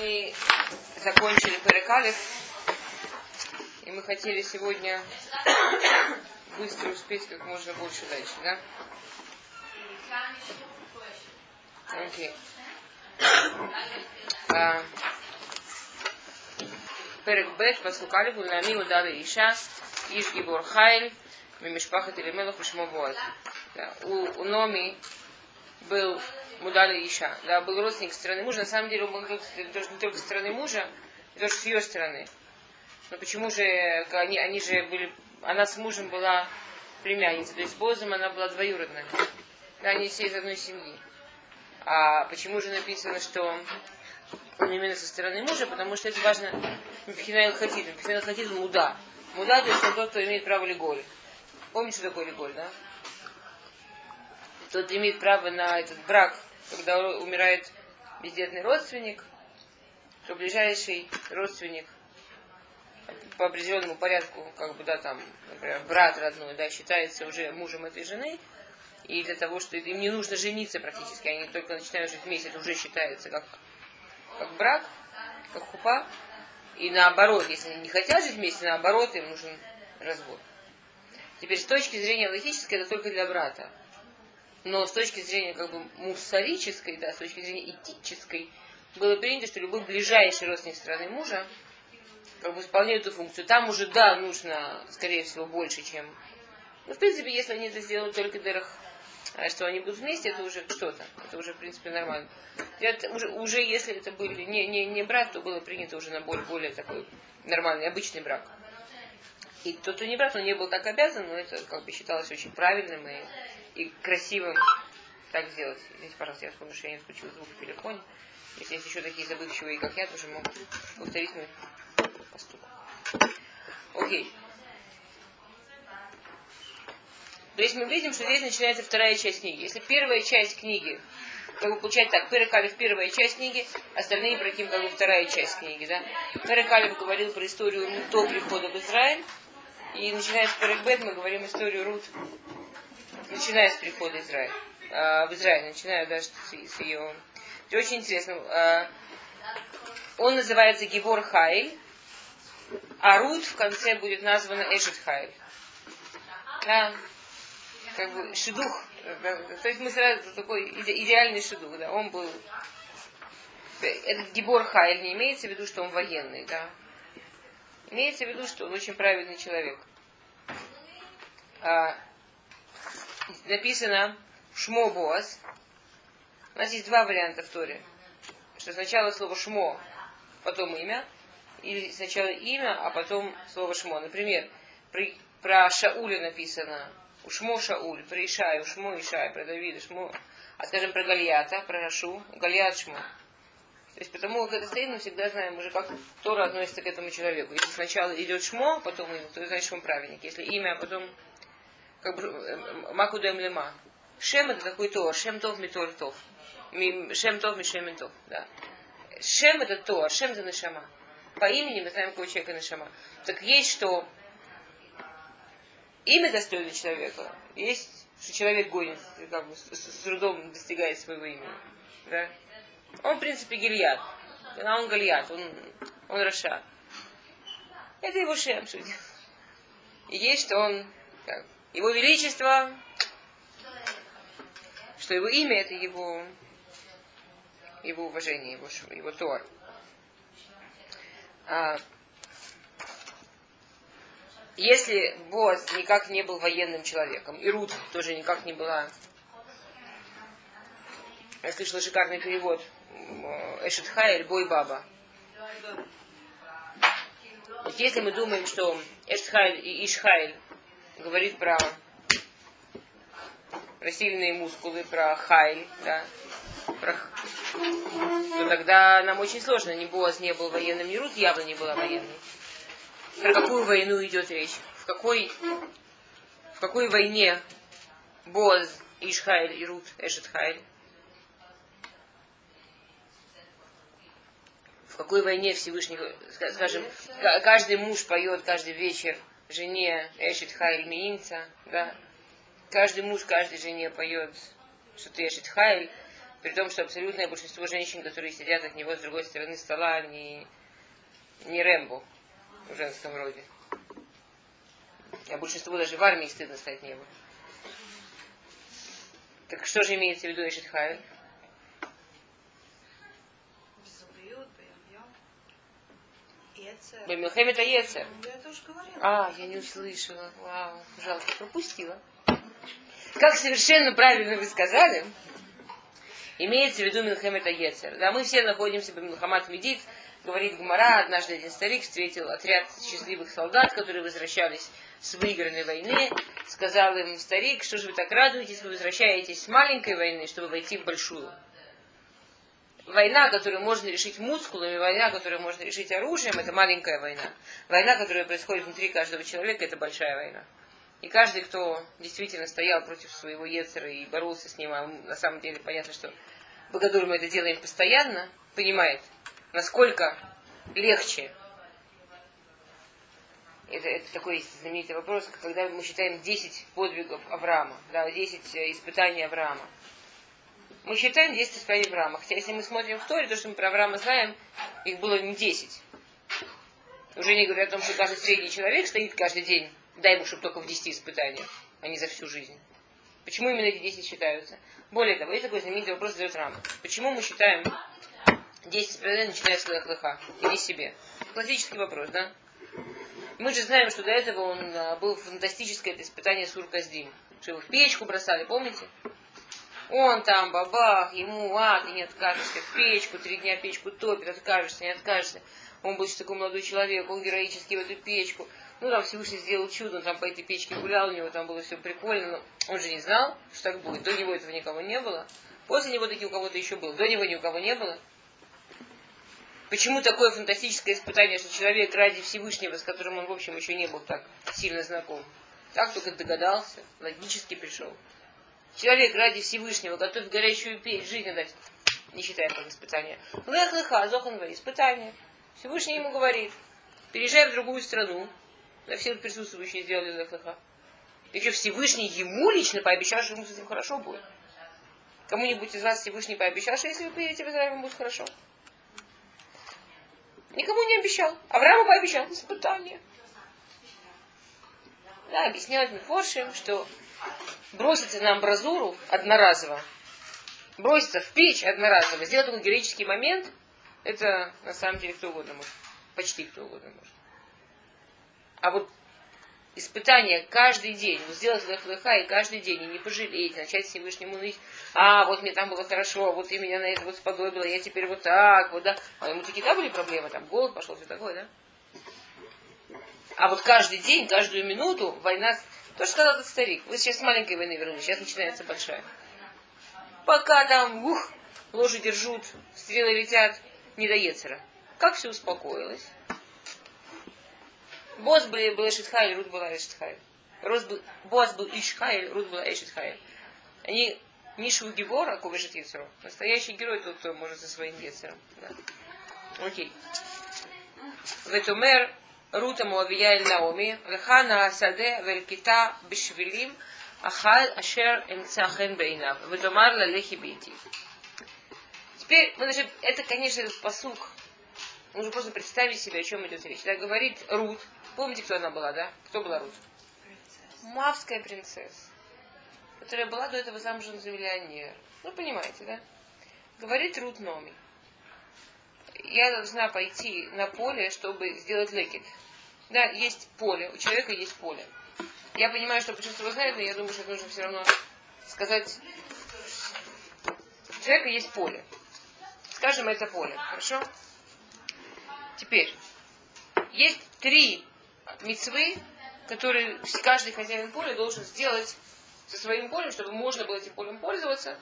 Мы закончили Перекалев, и мы хотели сегодня быстро успеть как можно больше дальше, да? Окей. А, Пасукалев, Улами, Удали Иша, Иш Гибор Хайль, Мимишпахат Илимелах, Ушмо Боаз. У, у Номи был Мудали Иша, да, был родственник стороны мужа. На самом деле он был не только со стороны мужа, но тоже с ее стороны. Но почему же они, они же были, она с мужем была племянница, то есть с Бозом она была двоюродная. Да, они все из одной семьи. А почему же написано, что он именно со стороны мужа? Потому что это важно Мфхинайл Хатид. Мфхинайл Хатид муда. Муда, то есть он тот, кто имеет право леголь. Помните, что такое леголь, да? Тот имеет право на этот брак когда умирает бездетный родственник, то ближайший родственник по определенному порядку, как бы, да, там, например, брат родной, да, считается уже мужем этой жены, и для того, что им не нужно жениться практически, они только начинают жить вместе, это уже считается как, как брак, как хупа, и наоборот, если они не хотят жить вместе, наоборот, им нужен развод. Теперь, с точки зрения логической, это только для брата. Но с точки зрения как бы мусорической, да, с точки зрения этической, было принято, что любой ближайший родственник стороны мужа как бы исполняет эту функцию. Там уже, да, нужно, скорее всего, больше, чем... Ну, в принципе, если они это сделают только дырах, а что они будут вместе, это уже что-то. Это уже, в принципе, нормально. Это уже, уже если это были не, не, не брат, то было принято уже на более, более такой нормальный, обычный брак. И тот, кто не брат, он не был так обязан, но это как бы считалось очень правильным и и красивым так сделать. Извините, пожалуйста, я вспомню, что я не включил звук в телефоне. Если есть еще такие забывчивые, как я, тоже могут повторить мой поступок. Окей. То есть мы видим, что здесь начинается вторая часть книги. Если первая часть книги, как бы получается так, Перекалев первая часть книги, остальные проким как бы вторая часть книги, да. Перекалев говорил про историю до прихода в Израиль, и начиная с Перекбет мы говорим историю Рут начиная с прихода Израиля, э, в Израиль, начиная даже с, ее... Это очень интересно. Э, он называется Гевор Хайль, а Рут в конце будет названа Эшет Хайль. Да, как бы шедух. То есть мы сразу такой идеальный шедух, да, он был... Этот Гибор Хайль не имеется в виду, что он военный, да. Имеется в виду, что он очень правильный человек. А, написано Шмо Боас. У нас есть два варианта в Торе. Что сначала слово Шмо, потом имя. Или сначала имя, а потом слово Шмо. Например, при, про Шауля написано Ушмо Шауль, про Ишай, Ушмо Ишай, про Давида Шмо. А скажем про Гальята, про Рашу, Гальят Шмо. То есть потому как это стоит, мы всегда знаем уже, как Тора относится к этому человеку. Если сначала идет Шмо, потом имя, то значит, он праведник. Если имя, а потом как бы э, макудем лема. Шем это такой то, шем тов митоль тов. Шем тов мишем тов. Да. Шем это то, шем это нашама. По имени мы знаем, какого человека нашама. Так есть, что имя достойно человека, есть, что человек гонит, как бы, с, с трудом достигает своего имени. Да? Он, в принципе, Гильяд. А он Гальяд, он, он Раша. Это его шем, что И есть, что он как, его величество, что его имя это его, его уважение, его, его тор. А, если Боз никак не был военным человеком, и Рут тоже никак не была, я слышала шикарный перевод Эшетхайль, Бой Баба. Если мы думаем, что Эшетхайль и Ишхайль говорит про, про сильные мускулы, про хайль, да, про, то тогда нам очень сложно. Ни Боаз не был военным, ни Рут явно не была военной. Про какую войну идет речь? В какой, в какой войне Боаз, Ишхайль и Рут, Эшетхайль? В какой войне Всевышний, скажем, каждый муж поет каждый вечер жене Эшит Хайль Миинца, да. Каждый муж каждой жене поет, что ты Эшит Хайль. При том, что абсолютное большинство женщин, которые сидят от него с другой стороны стола, не, не Рэмбо в женском роде. А большинство даже в армии стыдно стать не было. Так что же имеется в виду Эшетхайль? Бемилхем это Ецер. А, я не услышала. Вау, пожалуйста, пропустила. Как совершенно правильно вы сказали, имеется в виду Милхем это Ецер. Да, мы все находимся в Милхамат Медит, говорит Гмара, однажды один старик встретил отряд счастливых солдат, которые возвращались с выигранной войны. Сказал им старик, что же вы так радуетесь, вы возвращаетесь с маленькой войны, чтобы войти в большую война, которую можно решить мускулами, война, которую можно решить оружием, это маленькая война. Война, которая происходит внутри каждого человека, это большая война. И каждый, кто действительно стоял против своего Ецера и боролся с ним, а на самом деле понятно, что Богодур мы это делаем постоянно, понимает, насколько легче. Это, это такой знаменитый вопрос, когда мы считаем 10 подвигов Авраама, да, 10 э, испытаний Авраама мы считаем 10 исправлений Авраама. Хотя если мы смотрим в Торе, то, что мы про Авраама знаем, их было не 10. Уже не говоря о том, что каждый средний человек стоит каждый день, дай ему, чтобы только в 10 испытаниях, а не за всю жизнь. Почему именно эти 10 считаются? Более того, есть такой знаменитый вопрос задает Рама. Почему мы считаем 10 испытаний, начиная с лыха, или себе? Классический вопрос, да? Мы же знаем, что до этого он а, был фантастическое это испытание Сурказдим. Что его в печку бросали, помните? Он там, бабах, ему, а, ты не откажешься, в печку, три дня печку топит, откажешься, не откажешься. Он был такой молодой человек, он героически в эту печку. Ну, там Всевышний сделал чудо, он там по этой печке гулял, у него там было все прикольно, но он же не знал, что так будет. До него этого никого не было. После него таки у кого-то еще был. До него ни у кого не было. Почему такое фантастическое испытание, что человек ради Всевышнего, с которым он, в общем, еще не был так сильно знаком, так только догадался, логически пришел. Человек ради Всевышнего готовит горячую печь, жизнь отдать, не считая как испытание. Лех леха, зохан испытание. Всевышний ему говорит, переезжай в другую страну. Да все присутствующие сделали лех леха. Еще Всевышний ему лично пообещал, что ему с этим хорошо будет. Кому-нибудь из вас Всевышний пообещал, что если вы приедете в Израиль, вам будет хорошо? Никому не обещал. Аврааму пообещал испытание. Да, объясняют Мифоршим, что броситься на амбразуру одноразово, броситься в печь одноразово, сделать такой героический момент, это на самом деле кто угодно может. Почти кто угодно может. А вот испытание каждый день, вот сделать леха и каждый день, и не пожалеть, начать Всевышнему ныть, а вот мне там было хорошо, вот ты меня на это вот сподобила, я теперь вот так, вот, да. А ему такие, да, были проблемы, там голод пошел, все такое, да. А вот каждый день, каждую минуту война то, что сказал этот старик. Вы сейчас с маленькой войны вернулись, сейчас начинается большая. Пока там, ух, лошади ржут, стрелы летят, не до Ецера. Как все успокоилось. Босс был, был Эшетхайль, Рут была Эшетхайль. Босс был Ишхайль, Рут была Эшетхайль. Они Нишу Гибора, Кувешет Ецеру. Настоящий герой тот, кто может со своим Ецером. Да. Окей. Ветумер רות המואביה אל נעמי, לך השדה ולכיתה בשבילים, אכל אשר אמצא חן בעיניו, ותאמר ללכי ביתי. Теперь, мы даже, это, конечно, этот посук. Нужно просто представить себе, о чем идет речь. Да, говорит Рут. Помните, кто она была, да? Кто была Рут? Мавская принцесса, которая была до этого замужем за миллионера. Ну, понимаете, да? Говорит Рут Номи я должна пойти на поле, чтобы сделать лекет. Да, есть поле, у человека есть поле. Я понимаю, что большинство знает, но я думаю, что нужно все равно сказать. У человека есть поле. Скажем, это поле. Хорошо? Теперь, есть три мецвы, которые каждый хозяин поля должен сделать со своим полем, чтобы можно было этим полем пользоваться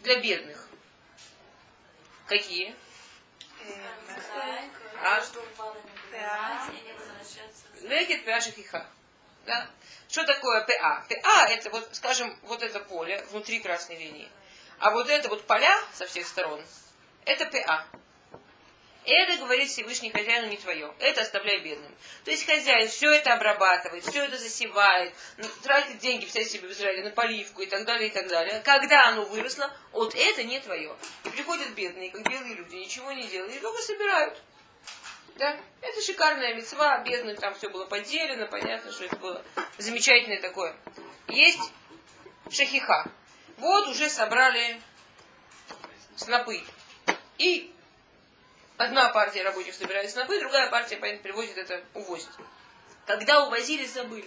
для бедных. Какие? А? Легет пяшихиха. Да? Что такое ПА? ПА это вот, скажем, вот это поле внутри красной линии. А вот это вот поля со всех сторон, это ПА. Это, говорит Всевышний хозяину, не твое. Это оставляй бедным. То есть хозяин все это обрабатывает, все это засевает, ну, тратит деньги, вся себе в Израиле на поливку и так далее, и так далее. Когда оно выросло, вот это не твое. И приходят бедные, как белые люди, ничего не делают, и только собирают. Да? Это шикарная мецва, бедных там все было поделено, понятно, что это было замечательное такое. Есть шахиха. Вот уже собрали снопы. И одна партия рабочих собирает снопы, другая партия привозит это, увозит. Когда увозили, забыли.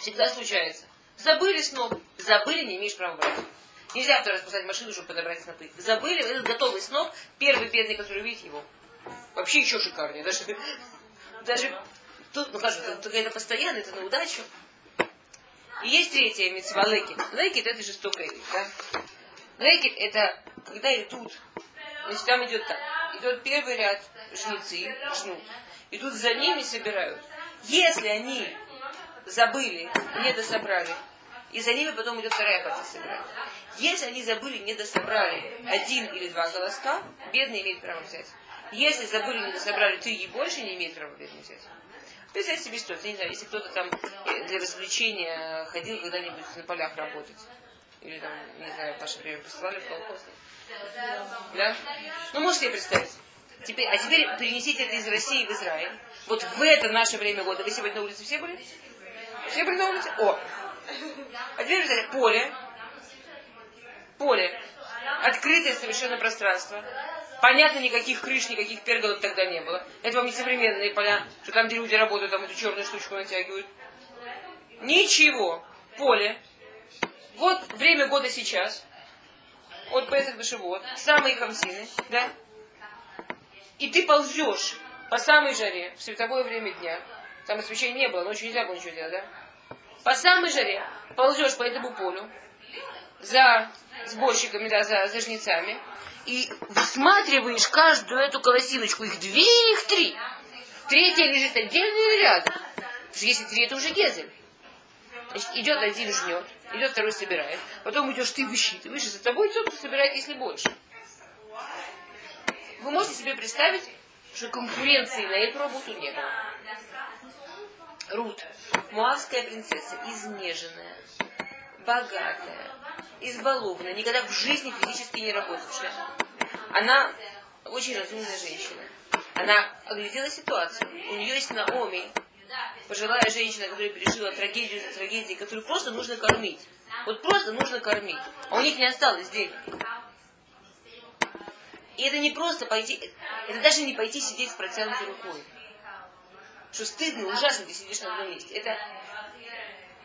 Всегда случается. Забыли сноп, забыли, не имеешь права брать. Нельзя второй раз поставить машину, чтобы подобрать снопы. Забыли, этот готовый сноп, первый бедный, который увидит его. Вообще еще шикарнее. Даже, даже тут, ну же, это, постоянно, это на удачу. И есть третья митцва лекит. Лекит это жестокая вещь, да? Лекит это когда идут, значит там идет так. Идет первый ряд жнецы, жнут. И тут за ними собирают. Если они забыли, не дособрали, и за ними потом идет вторая партия собирать. Если они забыли, не дособрали один или два голоска, бедный имеет право взять. Если забыли, не дособрали три и больше, не имеет права бедный взять. Представьте себе что, не знаю, если кто-то там э, для развлечения ходил когда-нибудь на полях работать. Или там, не знаю, ваше время посылали в колхоз. Да? Ну, можете себе представить. Теперь, а теперь перенесите это из России в Израиль. Вот в это наше время года. Вы сегодня на улице все были? Все были на улице? О! А теперь представьте, поле. Поле. Открытое совершенно пространство. Понятно, никаких крыш, никаких перголов тогда не было. Это вам не современные поля, что там, где люди работают, там эту черную штучку натягивают. Ничего. Поле. Вот время года сейчас. От Песах до Шивот. Самые хамсины. Да? И ты ползешь по самой жаре в световое время дня. Там освещения не было, ночью нельзя было ничего делать, да? По самой жаре ползешь по этому полю за сборщиками, да, за, за жнецами и высматриваешь каждую эту колосиночку. Их две, их три. Третья лежит отдельно или рядом. Потому что если три, это уже гезель. Значит, идет один жнет, идет второй собирает. Потом идешь ты высчитываешь, и за тобой идет, кто собирает, если больше. Вы можете себе представить, что конкуренции на эту работу не было. Рут, муавская принцесса, изнеженная, богатая, избалованная, никогда в жизни физически не работавшая. Она очень разумная женщина. Она оглядела ситуацию. У нее есть Наоми, пожилая женщина, которая пережила трагедию за трагедией, которую просто нужно кормить. Вот просто нужно кормить. А у них не осталось денег. И это не просто пойти, это даже не пойти сидеть с протянутой рукой. Что стыдно, ужасно, ты сидишь на одном месте. Это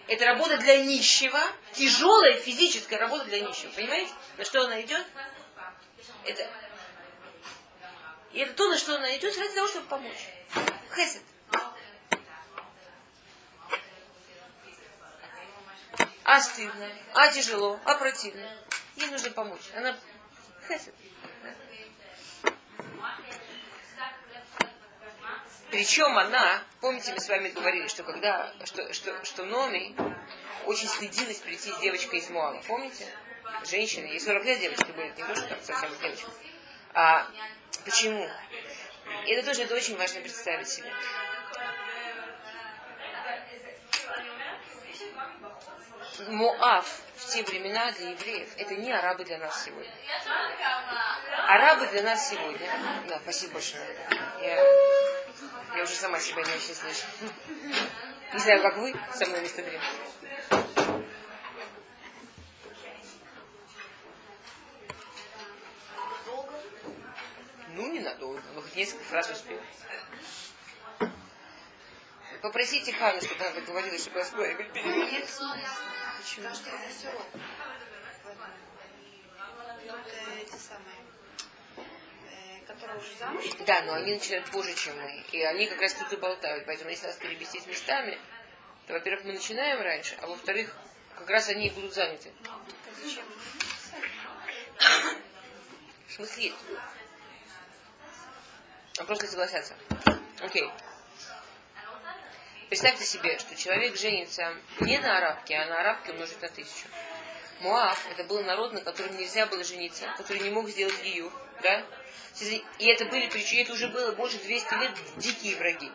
это работа для нищего, тяжелая физическая работа для нищего. Понимаете? На что она идет? Это... И это то, на что она идет ради того, чтобы помочь. Хесед. А стыдно, а тяжело, а противно. Ей нужно помочь. Она. Причем она, помните, мы с вами говорили, что когда, что, что, что Номи очень стыдилась прийти с девочкой из Муала. Помните? Женщина, ей 40 лет девочка будет, не то, что там совсем девочка. А почему? И это тоже это очень важно представить себе. Моав в те времена для евреев это не арабы для нас сегодня. Арабы для нас сегодня. Да, спасибо большое. Я я уже сама себя не очень слышу. Не знаю, как вы со мной вместо время. Ну, ненадолго. Ну, хоть несколько фраз успел. Попросите Хану, чтобы она говорила, чтобы оспаривали перевод. Почему? Эти самые да, но они начинают позже, чем мы. И они как раз тут и болтают. Поэтому если нас перевести с местами, то, во-первых, мы начинаем раньше, а во-вторых, как раз они будут заняты. В смысле? А просто согласятся. Окей. Представьте себе, что человек женится не на арабке, а на арабке умножить на тысячу. Муав – это был народ, на котором нельзя было жениться, который не мог сделать гию, да? И это были причины, это уже было больше 200 лет дикие враги.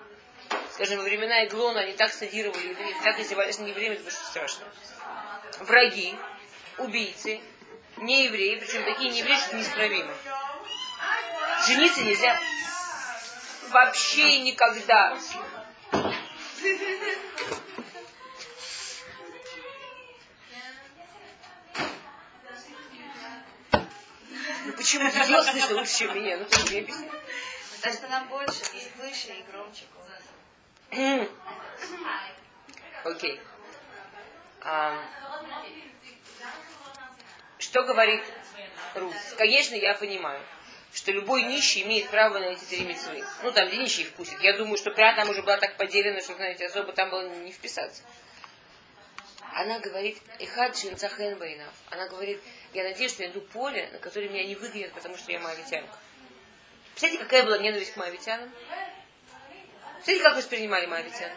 Скажем, во времена Иглона они так садировали евреев, так издевались на евреев, это что страшно. Враги, убийцы, не евреи, причем такие не евреи, что неисправимы. Жениться нельзя вообще никогда. Почему ты ее слышно лучше, меня? Ну ты мне объясни. Потому что нам больше и выше, и громче Окей. А, что говорит Рут? Конечно, я понимаю, что любой нищий имеет право на эти три митцвы. Ну, там, где нищий вкусит. Я думаю, что прям там уже была так поделена, что, знаете, особо там было не вписаться. Она говорит, Ихад Шинцахен Байнав. Она говорит, я надеюсь, что я иду поле, на которое меня не выгонят, потому что я моавитянка. Представляете, какая была ненависть к моавитянам? Смотрите, как воспринимали моавитян.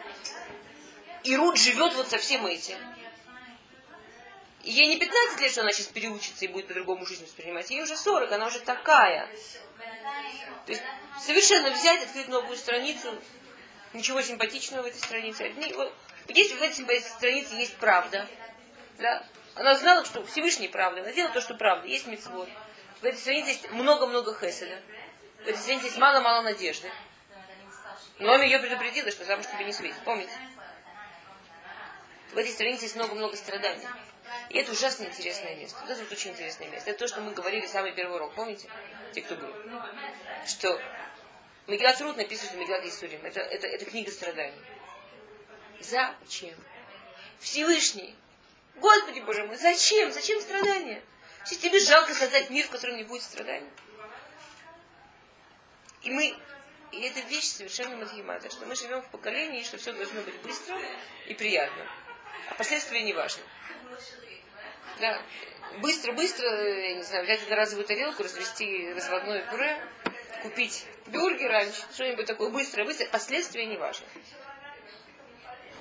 И Рут живет вот со всем этим. И ей не 15 лет, что она сейчас переучится и будет по-другому жизнь воспринимать. Ей уже 40, она уже такая. То есть совершенно взять, открыть новую страницу, ничего симпатичного в этой странице. Вот, если в этой странице есть правда, да, она знала, что Всевышний правда, она делала то, что правда, есть мецвод. В этой странице есть много-много хеседа. В этой странице есть мало-мало надежды. Но он ее предупредила, что замуж тебе не светит. Помните? В этой странице есть много-много страданий. И это ужасно интересное место. Вот это вот очень интересное место. Это то, что мы говорили самый первый урок. Помните? Те, кто был. Что Мегилат Рут написано, что Мегилат Исурим. Это, это, это книга страданий. Зачем? Всевышний. Господи Боже мой, зачем? Зачем страдания? Если тебе жалко создать мир, в котором не будет страданий. И мы и эта вещь совершенно мадхимата, что мы живем в поколении, что все должно быть быстро и приятно. А последствия не важны. Да. Быстро-быстро, я не знаю, взять одноразовую тарелку, развести разводное пюре, купить бюргер раньше, что-нибудь такое быстрое-быстро, последствия не важны.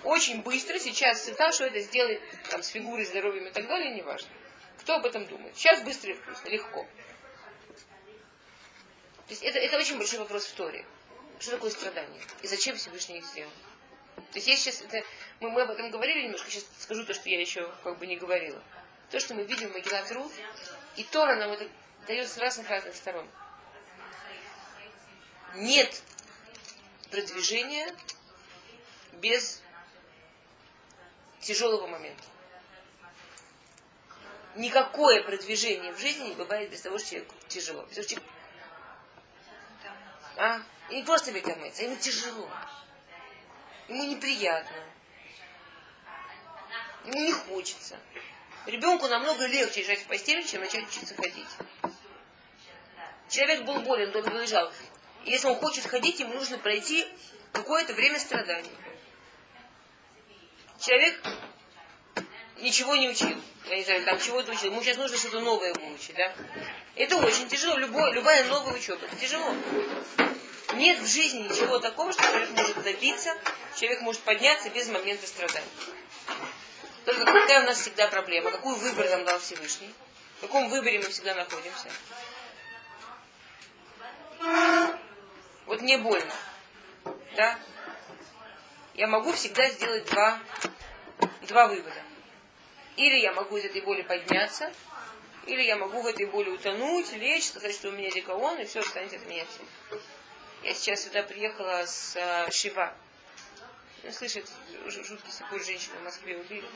Очень быстро, сейчас сыта, что это сделает там, с фигурой, здоровьем и так далее, не важно. Кто об этом думает? Сейчас быстро и вкусно, легко. То есть это, это очень большой вопрос в Торе. Что такое страдание? И зачем Всевышний их сделал? То есть я сейчас, это, мы, мы об этом говорили немножко, сейчас скажу то, что я еще как бы не говорила. То, что мы видим в Магилат Рут, и Тора нам это дает с разных-разных сторон. Нет продвижения без тяжелого момента. Никакое продвижение в жизни не бывает без того, что человеку тяжело. Без того, что человек... А? И не просто ведь мыться, ему тяжело. Ему неприятно. Ему не хочется. Ребенку намного легче лежать в постели, чем начать учиться ходить. Человек был болен, долго лежал. Если он хочет ходить, ему нужно пройти какое-то время страданий. Человек ничего не учил. Я не знаю, там чего-то учил. Ему сейчас нужно что-то новое выучить, да? Это очень тяжело. Любой, любая новая учеба. Это тяжело. Нет в жизни ничего такого, что человек может добиться, человек может подняться без момента страдания. Только какая у нас всегда проблема? Какой выбор нам дал Всевышний? В каком выборе мы всегда находимся? Вот мне больно. Да? Я могу всегда сделать два, два вывода. Или я могу из этой боли подняться, или я могу в этой боли утонуть, лечь, сказать, что у меня дикаон, и все останется от меня всем. Я сейчас сюда приехала с э, Шива. Ну, слышит, жуткий сапур женщины в Москве убили.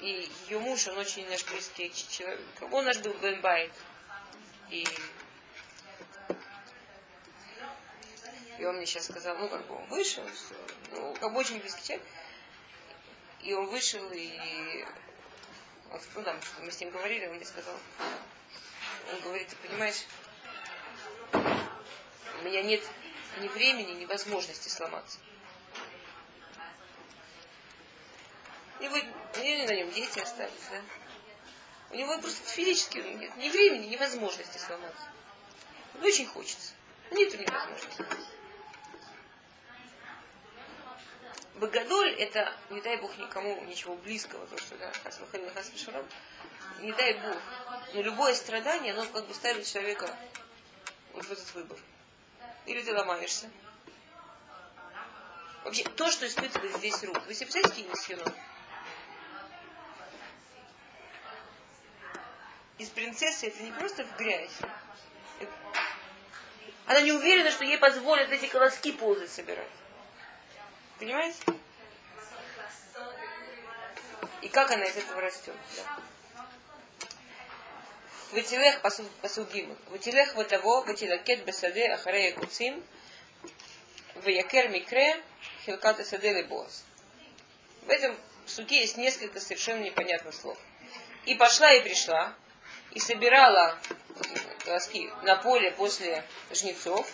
И ее муж, он очень наш близкий человек. Он наш был Бенбайт. И, и он мне сейчас сказал, ну, как бы он вышел, ну, как бы очень близкий человек. И он вышел, и ну, там, мы с ним говорили, он мне сказал, он говорит, ты понимаешь, у меня нет ни времени, ни возможности сломаться. И вот и на нем дети остались, да? У него просто физически нет ни времени, ни возможности сломаться. Но очень хочется. Нет у него возможности. Богодоль это, не дай бог никому ничего близкого, то что, да, не дай бог. Но любое страдание, оно как бы ставит человека вот в этот выбор. Или ты ломаешься. Вообще, то, что испытывает здесь рук. Вы себе представляете, какие несхерон? Из принцессы это не просто в грязь. Она не уверена, что ей позволят эти колоски ползать собирать. Понимаете? И как она из этого растет. Да? Вытилех посугим. Вытилех того, вытилакет бесаде ахарея куцим. Ваякер микре хилката саде бос. В этом суке есть несколько совершенно непонятных слов. И пошла и пришла, и собирала колоски на поле после жнецов.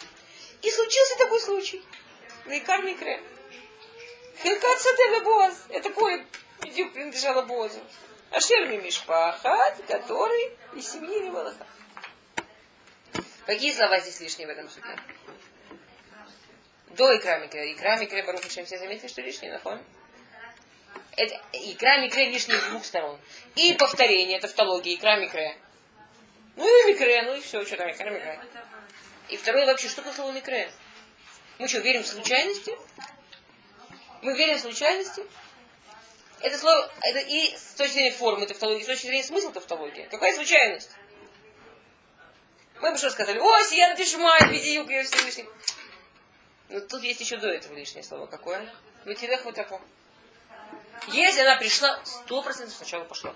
И случился такой случай. Ваякар микре. Хилкат саде Боаз. Это поле принадлежало Бозу. Ашерми Мишпахат, который из семьи Ревелаха. Какие слова здесь лишние в этом суде? До икра микре. Икра микре, Барух все заметили, что лишние, нахон? Это икра микре лишние с двух сторон. И повторение, это тавтология, икра микре. Ну и микре, ну и все, что там, икра микре. И второе вообще, что такое слово микре? Мы что, верим в случайности? Мы верим в случайности? Это слово, это и с точки зрения формы тавтологии, с точки зрения смысла тавтологии. Какая случайность? Мы бы что сказали, о, сиян тишмай, видеюк, я Всевышний. Но тут есть еще до этого лишнее слово. Какое? Вытилех вот такое. Если она пришла, сто процентов сначала пошла.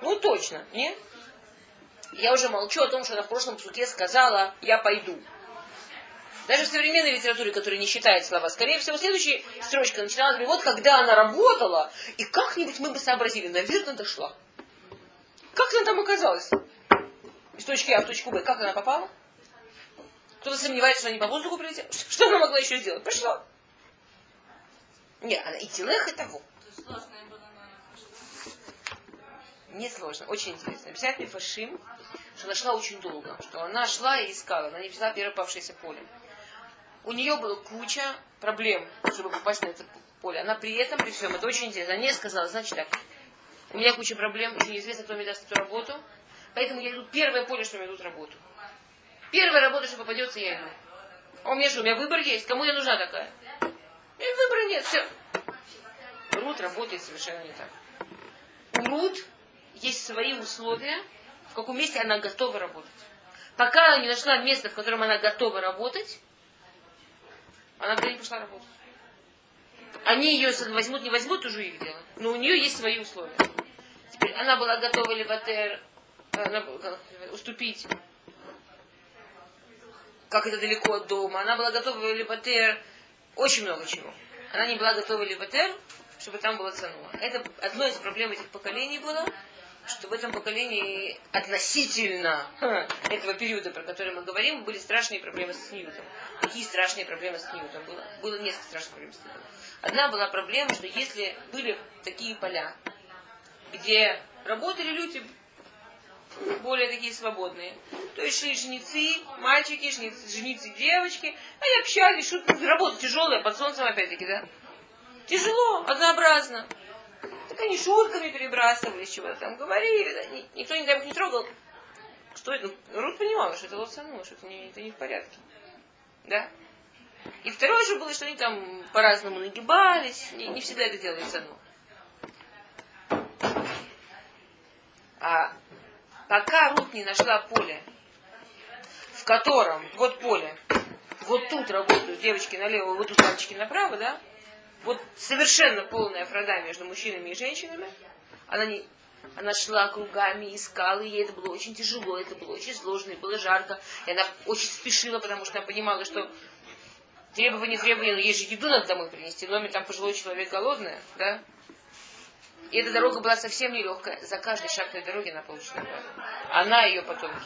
Ну точно, не? Я уже молчу о том, что она в прошлом суде сказала, я пойду. Даже в современной литературе, которая не считает слова, скорее всего, следующая строчка начиналась бы, вот когда она работала, и как-нибудь мы бы сообразили, наверное, дошла. Как она там оказалась? Из точки А в точку Б. Как она попала? Кто-то сомневается, что она не по воздуху прилетела? Что она могла еще сделать? Пошла. Нет, она и телех, и того. Не сложно, очень интересно. Объясняет мне Фашим, что она шла очень долго, что она шла и искала, она не взяла первое павшееся поле у нее была куча проблем, чтобы попасть на это поле. Она при этом, при всем, это очень интересно, она не сказала, значит так, у меня куча проблем, еще неизвестно, кто мне даст эту работу, поэтому я иду первое поле, что мне дадут работу. Первая работа, что попадется, я иду. А у меня что, у меня выбор есть? Кому я нужна такая? У меня выбора нет, все. Рут работает совершенно не так. У Рут есть свои условия, в каком месте она готова работать. Пока она не нашла место, в котором она готова работать, она туда не пошла работать. Они ее возьмут, не возьмут, уже их дело. Но у нее есть свои условия. Теперь она была готова Леватер она, уступить, как это далеко от дома. Она была готова Леватер очень много чего. Она не была готова Леватер, чтобы там была цену. Это одно из проблем этих поколений было, что в этом поколении относительно этого периода, про который мы говорим, были страшные проблемы с Ньютом. Какие страшные проблемы с Ньютом? Было, было несколько страшных проблем с Ньютом. Одна была проблема, что если были такие поля, где работали люди более такие свободные. То есть шли жнецы, мальчики, жнецы, жнецы девочки, они общались, шутки, работа тяжелая, под солнцем опять-таки, да? Тяжело, однообразно. Так они шутками перебрасывались, чего-то там говорили. Да, никто никогда их не трогал. Что это? Рут понимала, что это лоцану, что это не, это не в порядке. Да? И второе же было, что они там по-разному нагибались. Не, не всегда это делали цану. А пока Рут не нашла поле, в котором, вот поле, вот тут работают девочки налево, вот тут мальчики направо, да? Вот совершенно полная фрада между мужчинами и женщинами. Она, не, она шла кругами, искала, и ей это было очень тяжело, это было очень сложно, и было жарко. И она очень спешила, потому что она понимала, что требования, требования, но ей же еду надо домой принести. Номер там пожилой человек голодный, да? И эта дорога была совсем нелегкая. За каждый шаг этой дороги она получит награду. Она ее потомки.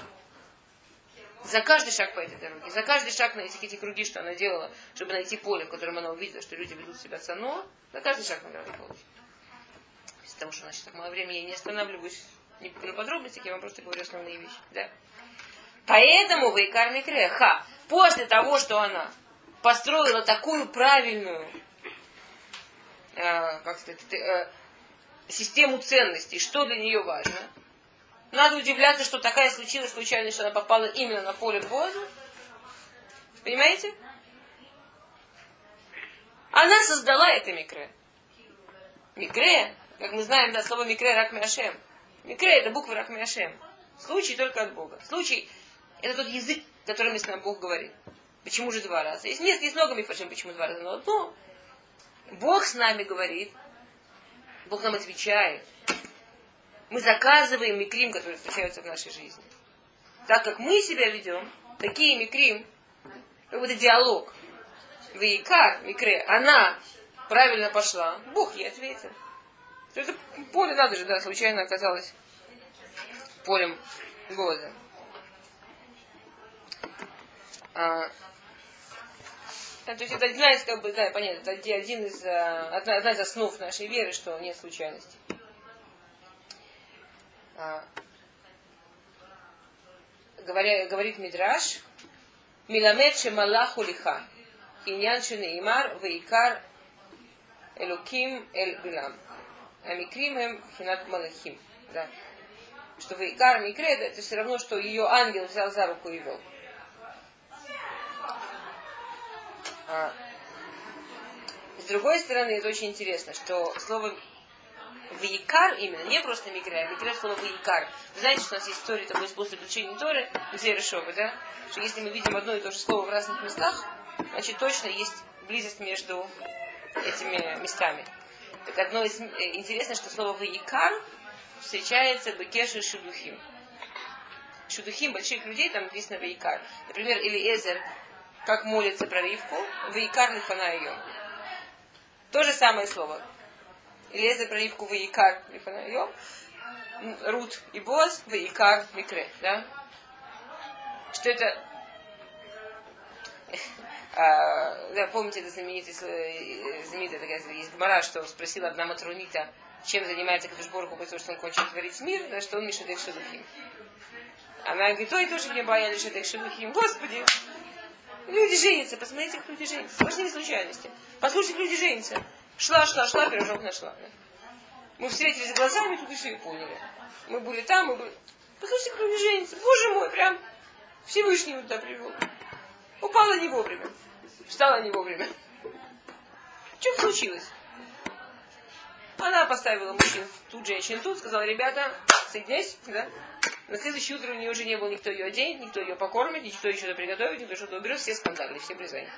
За каждый шаг по этой дороге, за каждый шаг на эти, эти круги, что она делала, чтобы найти поле, в котором она увидела, что люди ведут себя сано, за каждый шаг награду получит. Потому что, значит, так мало времени я не останавливаюсь не на подробностях, я вам просто говорю основные вещи. Да? Поэтому Вайкар Микре, ха, после того, что она построила такую правильную, э, как сказать, э, систему ценностей, что для нее важно, надо удивляться, что такая случилась случайно, что она попала именно на поле Боза. Понимаете? Она создала это микре. Микре, как мы знаем, да, слово микре рак Ашем. Микре это буква рак Ашем. Случай только от Бога. Случай это тот язык, которым с нам Бог говорит. Почему же два раза? Есть, нет, есть много мифашим, почему два раза, но одно. Бог с нами говорит, Бог нам отвечает. Мы заказываем микрим, которые встречаются в нашей жизни. Так как мы себя ведем, такие микрим, как будто диалог. Вейкар, микре, она правильно пошла, Бог ей ответил. Это поле, надо же, да, случайно оказалось полем года. А, то есть это одна из, как бы, да, понятно, это один из, а, одна, одна из основ нашей веры, что нет случайности. Говоря, говорит Мидраш, Миламед Шемалаху Лиха, Иньян Шенеймар, Вейкар Элуким Эль Билам. А Микрим им Хинат Малахим. Да. Что Вейкар Микре, это все равно, что ее ангел взял за руку и вел. А, с другой стороны, это очень интересно, что слово Ваикар именно, не просто микре, а микре слово Ваикар. Вы знаете, что у нас есть история такой способ изучения Торы, где Решовы, да? Что если мы видим одно и то же слово в разных местах, значит точно есть близость между этими местами. Так одно из э, интересно, что слово Ваикар встречается Бекеши Шудухим. Шудухим, больших людей, там написано Ваикар. Например, Элиезер как молится про Ривку, Ваикар Лифана ее. То же самое слово. Леза про Ривку Ваикар. Рут и Боз, Ваикар Микре. Да? Что это а, да, помните, это знаменитый, э, знаменитая такая есть гмара, что спросила одна матронита, чем занимается Кадушборгу после того, что он кончит творить мир, да, что он Мишадек Шадухим. Она говорит, ой, тоже мне боялись Шадек Шадухим. Господи, Люди женятся, посмотрите, как люди женятся. Сплошные случайности. Послушайте, люди женятся. Шла, шла, шла, пирожок нашла. Мы встретились глазами, тут и все и поняли. Мы были там, мы были... Послушайте, как люди женятся. Боже мой, прям Всевышний туда привел. Упала не вовремя. Встала не вовремя. Что случилось? Она поставила мужчин тут, женщин тут, сказала, ребята, соединяйся, да? На следующее утро у нее уже не было никто ее оденет, никто ее покормит, никто еще приготовит, никто что-то уберет, все скандали, все брезания.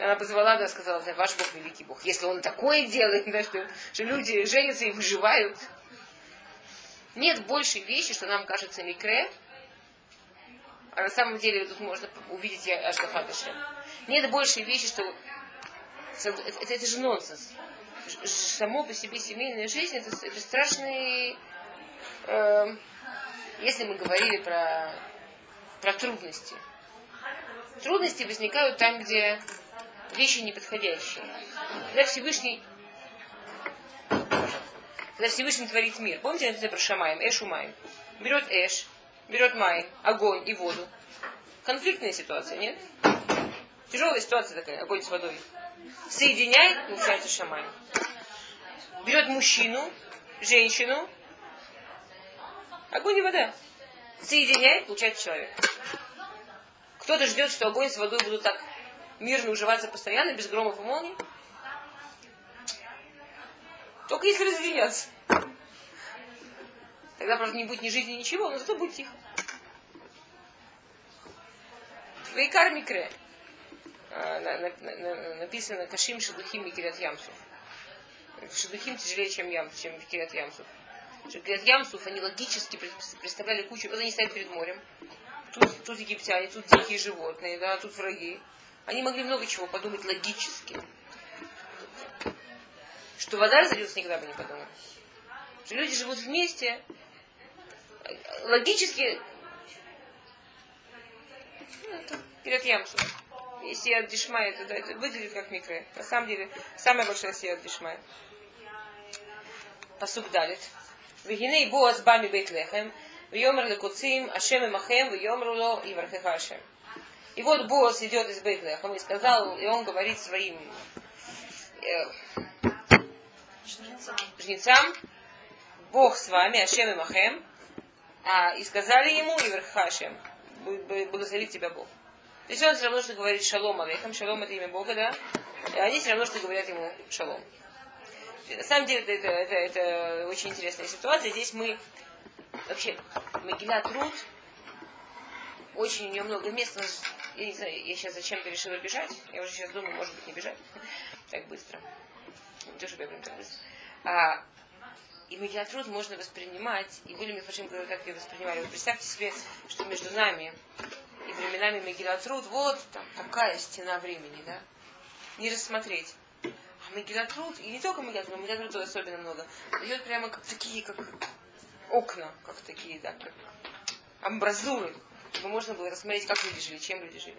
Она позвала, да, сказала, ваш Бог великий Бог. Если он такое делает, да, что, что люди женятся и выживают. Нет большей вещи, что нам кажется микре, а на самом деле тут можно увидеть Ашкафаташем. Нет большей вещи, что это, это, это же нонсенс. Само по себе семейная жизнь это, это страшный э, если мы говорили про, про трудности. Трудности возникают там, где вещи неподходящие. Когда Всевышний когда Всевышний творит мир. Помните, написано про Шамаем, Эш Умаем. Берет Эш, берет Май, огонь и воду. Конфликтная ситуация, нет? Тяжелая ситуация такая, огонь с водой. Соединяет, получается Шамай. Берет мужчину, женщину, Огонь и вода. Соединяет, получается человек. Кто-то ждет, что огонь с водой будут так мирно уживаться постоянно, без громов и молний. Только если разъединяться. Тогда, правда, не будет ни жизни, ничего, но зато будет тихо. Вейкар Микре. А, написано Кашим Шадухим и Кирят Ямсу. Шадухим тяжелее, чем Ям, чем Кирят Ямсу что говорят, Ямсуф, они логически представляли кучу, вот они стоят перед морем, тут, тут египтяне, тут дикие животные, да, тут враги. Они могли много чего подумать логически. Что вода разольется, никогда бы не подумали. Что люди живут вместе, логически ну, перед Ямсуф. И Сиат Дишмай, это, это выглядит как микро. На самом деле, самая большая Сиат Дишмай. Посук далит. Вегиней Боаз Бами Бейтлехем, Вьомер Лекуцим, Ашем и Махем, Вьомру Ло и Вархеха Ашем. И вот Боаз идет из Бейтлехема и сказал, и он говорит своим э, жнецам, Бог с вами, Ашем и Махем, А, и сказали ему, Иверхашем, благословит тебя Бог. То есть он все равно, что говорит шалом алейхам, шалом это имя Бога, да? И они все равно, что говорят ему шалом. На самом деле это, это, это, это очень интересная ситуация. Здесь мы вообще Магилат Труд, очень у нее много мест. Я не знаю, я сейчас зачем-то решила бежать. Я уже сейчас думаю, может быть, не бежать так быстро. Не то, чтобы я прям так быстро. А, и Мегилат можно воспринимать, и были Мифашим, как ее воспринимали. Вот представьте себе, что между нами и временами Мегилат вот там такая стена времени, да? Не рассмотреть. А Мегилат и не только Мегилат но Мегилат особенно много, идет прямо как такие, как окна, как такие, да, как амбразуры, чтобы можно было рассмотреть, как люди жили, чем люди жили.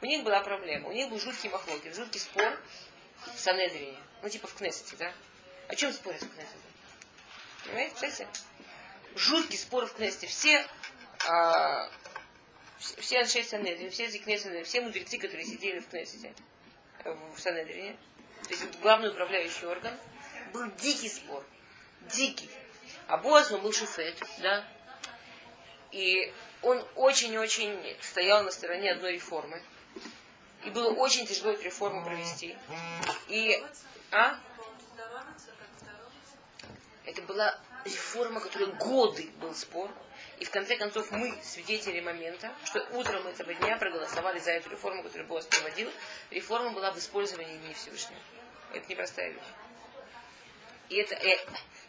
У них была проблема, у них был жуткий махлокин, жуткий спор в Санедрине, ну типа в Кнессете, да? О чем спорят в Кнессете? Понимаете, представляете? Жуткий спор в Кнессете. Все, а, все Аншей Санедрин, все Зикнесаны, все мудрецы, которые сидели в Кнессете, в Санедрине, то есть главный управляющий орган, был дикий спор. Дикий. А Боаз, он был шуфет, да? И он очень-очень стоял на стороне одной реформы. И было очень тяжело эту реформу провести. И, а? Это была реформа, которая годы был спор. И в конце концов мы свидетели момента, что утром этого дня проголосовали за эту реформу, которую Босс проводил. Реформа была в использовании имени Всевышнего. Это непростая вещь. И это, э,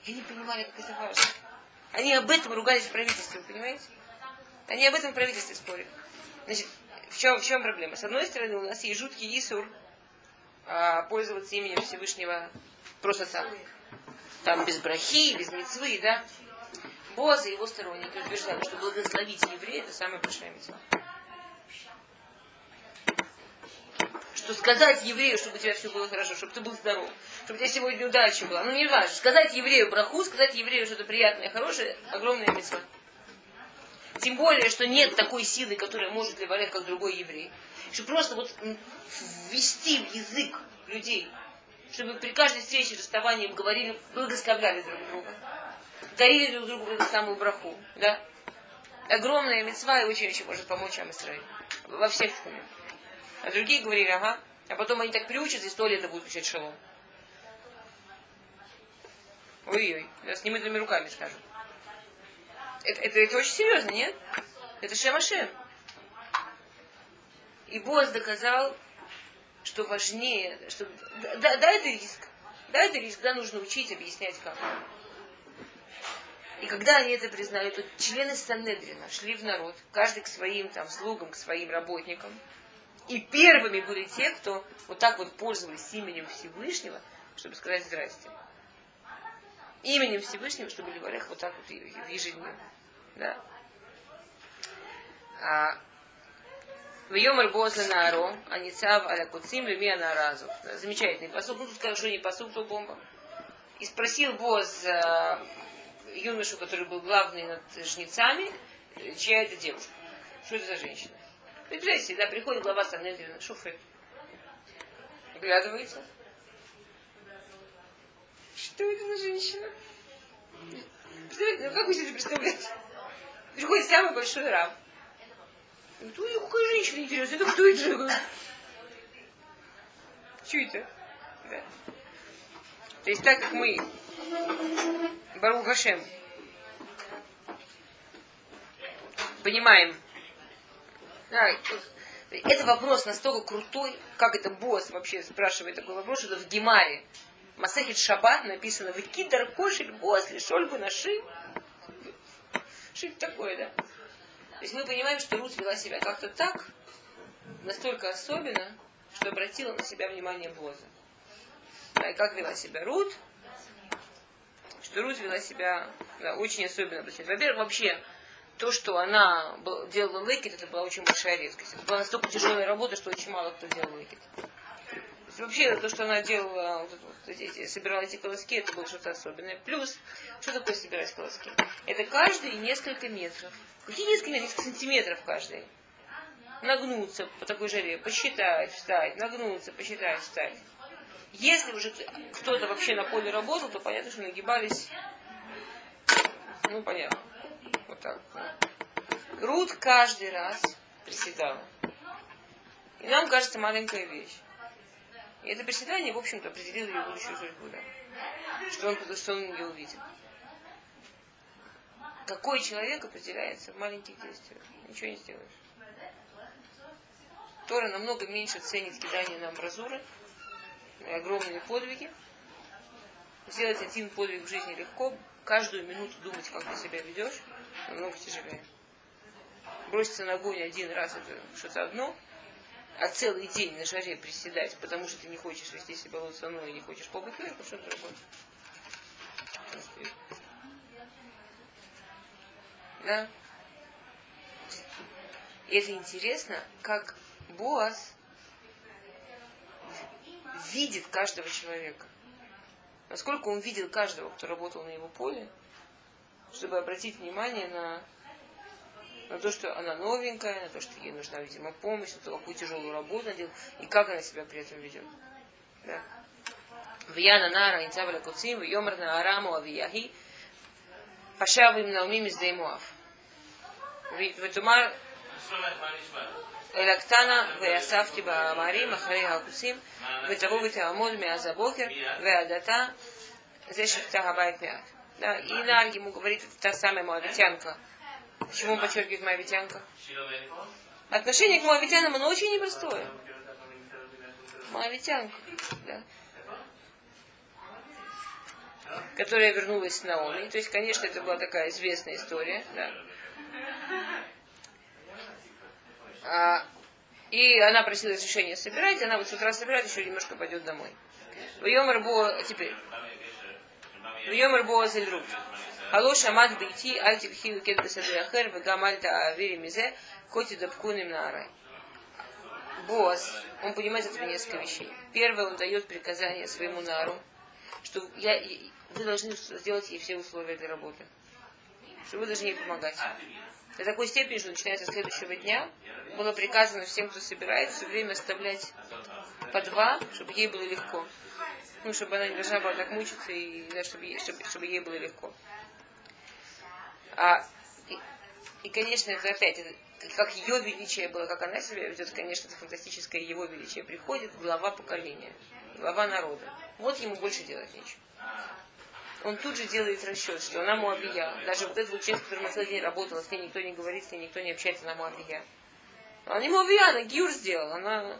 я не понимаю, как это важно. Они об этом ругались в правительстве, вы понимаете? Они об этом в правительстве спорят. Значит, в чем, в чем проблема? С одной стороны, у нас есть жуткий Исур, а, пользоваться именем Всевышнего просто так. Там без брахи, без мецвы, да? Боза его сторонники утверждали, что благословить еврея это самая большая мецва. Что сказать еврею, чтобы у тебя все было хорошо, чтобы ты был здоров, чтобы у тебя сегодня удача была. Ну, не важно. Сказать еврею браху, сказать еврею что-то приятное, хорошее, огромная мецва. Тем более, что нет такой силы, которая может левалять, как другой еврей. Что просто вот ввести в язык людей, чтобы при каждой встрече расставании говорили, благословляли друг друга, дарили друг другу самую браху, да? Огромная мецва и очень-очень может помочь Амистрой. Во всех тхумах. А другие говорили, ага. А потом они так приучатся, и сто лет будут учить шалом. Ой-ой, с немытыми руками скажут. Это, это, это очень серьезно, нет? Это Шемашем. И Босс доказал, что важнее, что да, да, это риск. Да, это риск, да, нужно учить, объяснять как. И когда они это признали, то члены Санедрина шли в народ, каждый к своим там слугам, к своим работникам. И первыми были те, кто вот так вот пользовались именем Всевышнего, чтобы сказать здрасте именем Всевышнего, чтобы Левалех вот так вот ежедневно. Да. А, в Йомар Бозна Наро, Аницав Аля Куцим, Люмия Наразу. Замечательный посуд. Ну, тут скажу, не посуд, то бомба. И спросил Боз э, юношу, который был главный над жнецами, чья это девушка. Что это за женщина? Представляете, да, приходит глава Санедрина, Шуфет. Оглядывается. Что это за женщина? Представляете, ну как вы себе представляете? Приходит самый большой раб. Ой, какая женщина интересная, это кто это? Что это? Да. То есть так как мы, Бару Гашем, понимаем, да, это вопрос настолько крутой, как это босс вообще спрашивает такой вопрос, что в Гемаре Масахит Шаббат написано «Выкидар кошель босли шольгу наши». Что это такое, да? То есть мы понимаем, что Рут вела себя как-то так, настолько особенно, что обратила на себя внимание Боза. Да, и как вела себя Рут, что Рут вела себя да, очень особенно. Во-первых, вообще, то, что она делала лейкет, это была очень большая редкость. Это была настолько тяжелая работа, что очень мало кто делал лейкет. Вообще, то, что она делала, вот, вот, эти, собирала эти колоски, это было что-то особенное. Плюс, что такое собирать колоски? Это каждые несколько метров. Какие несколько метров? Несколько сантиметров каждый. Нагнуться по такой жаре, посчитать, встать, нагнуться, посчитать, встать. Если уже кто-то вообще на поле работал, то понятно, что нагибались, ну, понятно. Вот так. Рут каждый раз приседала. И нам кажется маленькая вещь. И это приседание, в общем-то, определило ее будущую судьбу, да. Что он, что он ее увидел. Какой человек определяется в маленьких действиях? Ничего не сделаешь. Тора намного меньше ценит кидание на амбразуры, и огромные подвиги. Сделать один подвиг в жизни легко, каждую минуту думать, как ты себя ведешь, намного тяжелее. Броситься на огонь один раз это что-то одно, а целый день на жаре приседать, потому что ты не хочешь вести себя лоцану и не хочешь побыть вверху, что-то другое. Да? И это интересно, как Боас видит каждого человека. Насколько он видел каждого, кто работал на его поле, чтобы обратить внимание на, на то, что она новенькая, на то, что ей нужна, видимо, помощь, на то, какую тяжелую работу она делает, и как она себя при этом ведет. Да. Вияна Нара Инцаваля Куцим, Йомар на Араму Авияхи, Пашав им наумим из Деймуав. ותאמר אל הקטנה ויאספתי במערים אחרי הכוסים ותבוא ותעמוד מאז הבוקר ועד עתה זה שבתה הבית מעט. да, и Нар ему говорит та самая моавитянка. Почему он подчеркивает моавитянка? Отношение к моавитянам, оно очень непростое. Моавитянка, да которая вернулась с Наоми. То есть, конечно, это была такая известная история. Да. А, и она просила разрешения собирать, она вот с утра собирает, еще немножко пойдет домой. В Бо, теперь, в Йомар Бо Азельрут. Алло шамат бейти, аль тибхил кед бесадеяхер, вегам альта авири мизе, коти дабкуним на Боаз, он понимает от этого несколько вещей. Первое, он дает приказание своему нару, что я, вы должны сделать ей все условия для работы. Что вы должны ей помогать. До такой степени, что начиная со следующего дня было приказано всем, кто собирает, все время оставлять по два, чтобы ей было легко. Ну, чтобы она не должна была так мучиться, и да, чтобы, ей, чтобы, чтобы ей было легко. А, и, и, конечно, это опять, как ее величие было, как она себя ведет, конечно, это фантастическое его величие. Приходит глава поколения, глава народа. Вот ему больше делать нечего он тут же делает расчет, что она Муавия. Даже вот этот вот человек, который на целый день работал, с ней никто не говорит, с ней никто не общается, она Муавия. Она не Муавия, она Гиур сделала. Она...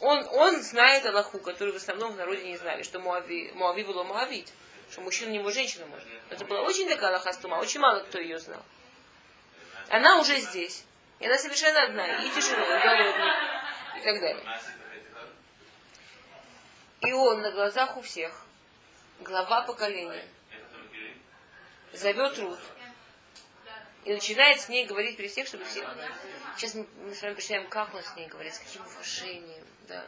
Он, он знает Аллаху, который в основном в народе не знали, что Муави, Муави было Муавить, что мужчина не может, женщина может. Это была очень такая Аллаха стума, очень мало кто ее знал. Она уже здесь. И она совершенно одна, и тяжело, и голодная, и так далее. И он на глазах у всех глава поколения, зовет Рут и начинает с ней говорить при всех, чтобы все... Сейчас мы, с вами представляем, как он с ней говорит, с каким уважением, да.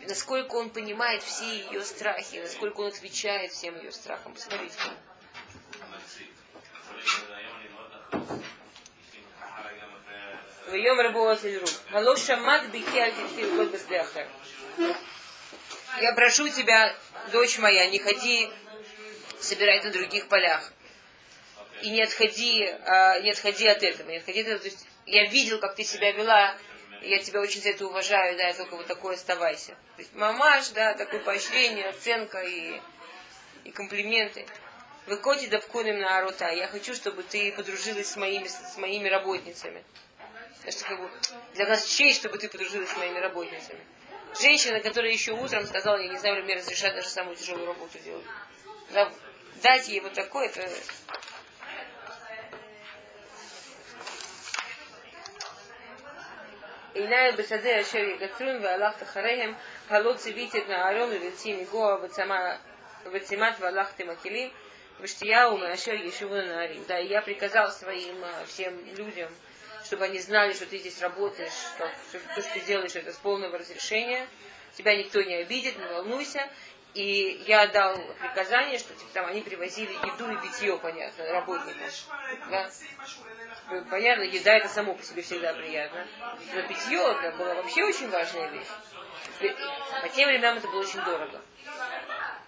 Насколько он понимает все ее страхи, насколько он отвечает всем ее страхам. Посмотрите. ויום רבו אצל רות, הלא שמעת בכי אל תלכי לכל בשדה אחר. Я прошу тебя, дочь моя, не ходи собирать на других полях. И не отходи, а, не отходи от этого. Не отходи от этого. То есть, я видел, как ты себя вела, я тебя очень за это уважаю, да, только вот такой оставайся. То есть мамаш, да, такое поощрение, оценка и, и комплименты. Вы коти давкунем на арута. Я хочу, чтобы ты подружилась с моими, с моими работницами. Потому что как бы, для нас честь, чтобы ты подружилась с моими работницами. Женщина, которая еще утром сказала, я не знаю, мне разрешать даже самую тяжелую работу делать. Да, дать ей вот такое, это... Инай бесаде ашер ягацрун валах тахарехем халот цивитит на арон вилтим гоа ватимат валах тимакилим Ваштияу Машер Ешиву Нарим. Да, и я приказал своим э, всем людям, чтобы они знали, что ты здесь работаешь, что то, что ты делаешь, это с полного разрешения. Тебя никто не обидит, не волнуйся. И я дал приказание, что типа, там они привозили еду и питье, понятно, работникам. Да? Понятно, еда это само по себе всегда приятно. Но питье это была вообще очень важная вещь. По тем временам это было очень дорого.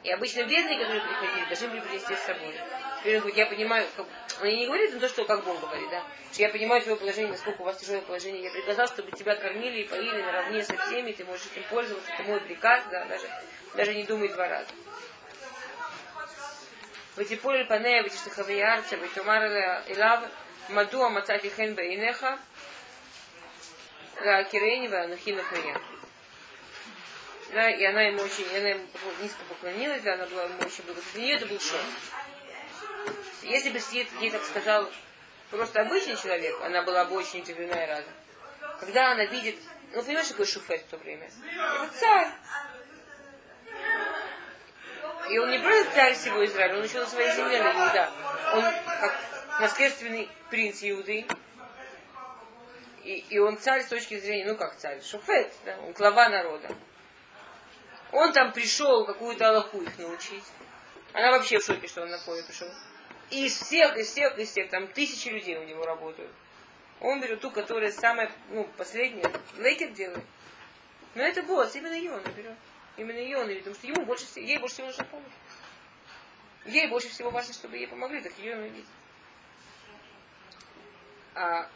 И обычно бедные, которые приходили, должны были принести с собой. Теперь он говорит, я понимаю. он не говорит на то, что как Бог говорит, да, что я понимаю твое положение, насколько у вас тяжелое положение. Я приказал, чтобы тебя кормили и поили наравне со всеми, ты можешь этим пользоваться, это мой приказ, да, даже, даже не думай два раза. ותיפול אל פניה ותשתחווי ארצה ותאמר אליו מדוע מצאתי חן בעיניך להכירני ואנוכי נוכריה. Да, и она ему очень, она ему низко поклонилась, да, она была ему очень благодарна. Для нее это был шок. Если бы ей, ей так сказал просто обычный человек, она была бы очень удивлена и рада. Когда она видит, ну понимаешь, какой шуфет в то время? Это царь. И он не просто царь всего Израиля, он еще на своей земле на Иуда. Он как наследственный принц Иуды. И, и он царь с точки зрения, ну как царь, шуфет, да, он глава народа. Он там пришел какую-то Аллаху их научить. Она вообще в шоке, что он на поле пришел. И из всех, из всех, из всех, там тысячи людей у него работают. Он берет ту, которая самая, ну, последняя, лейкет делает. Но это босс, именно ее он берет. Именно ее он видит, потому что ему больше, ей больше всего нужна помощь. Ей больше всего важно, чтобы ей помогли, так ее он видит. А,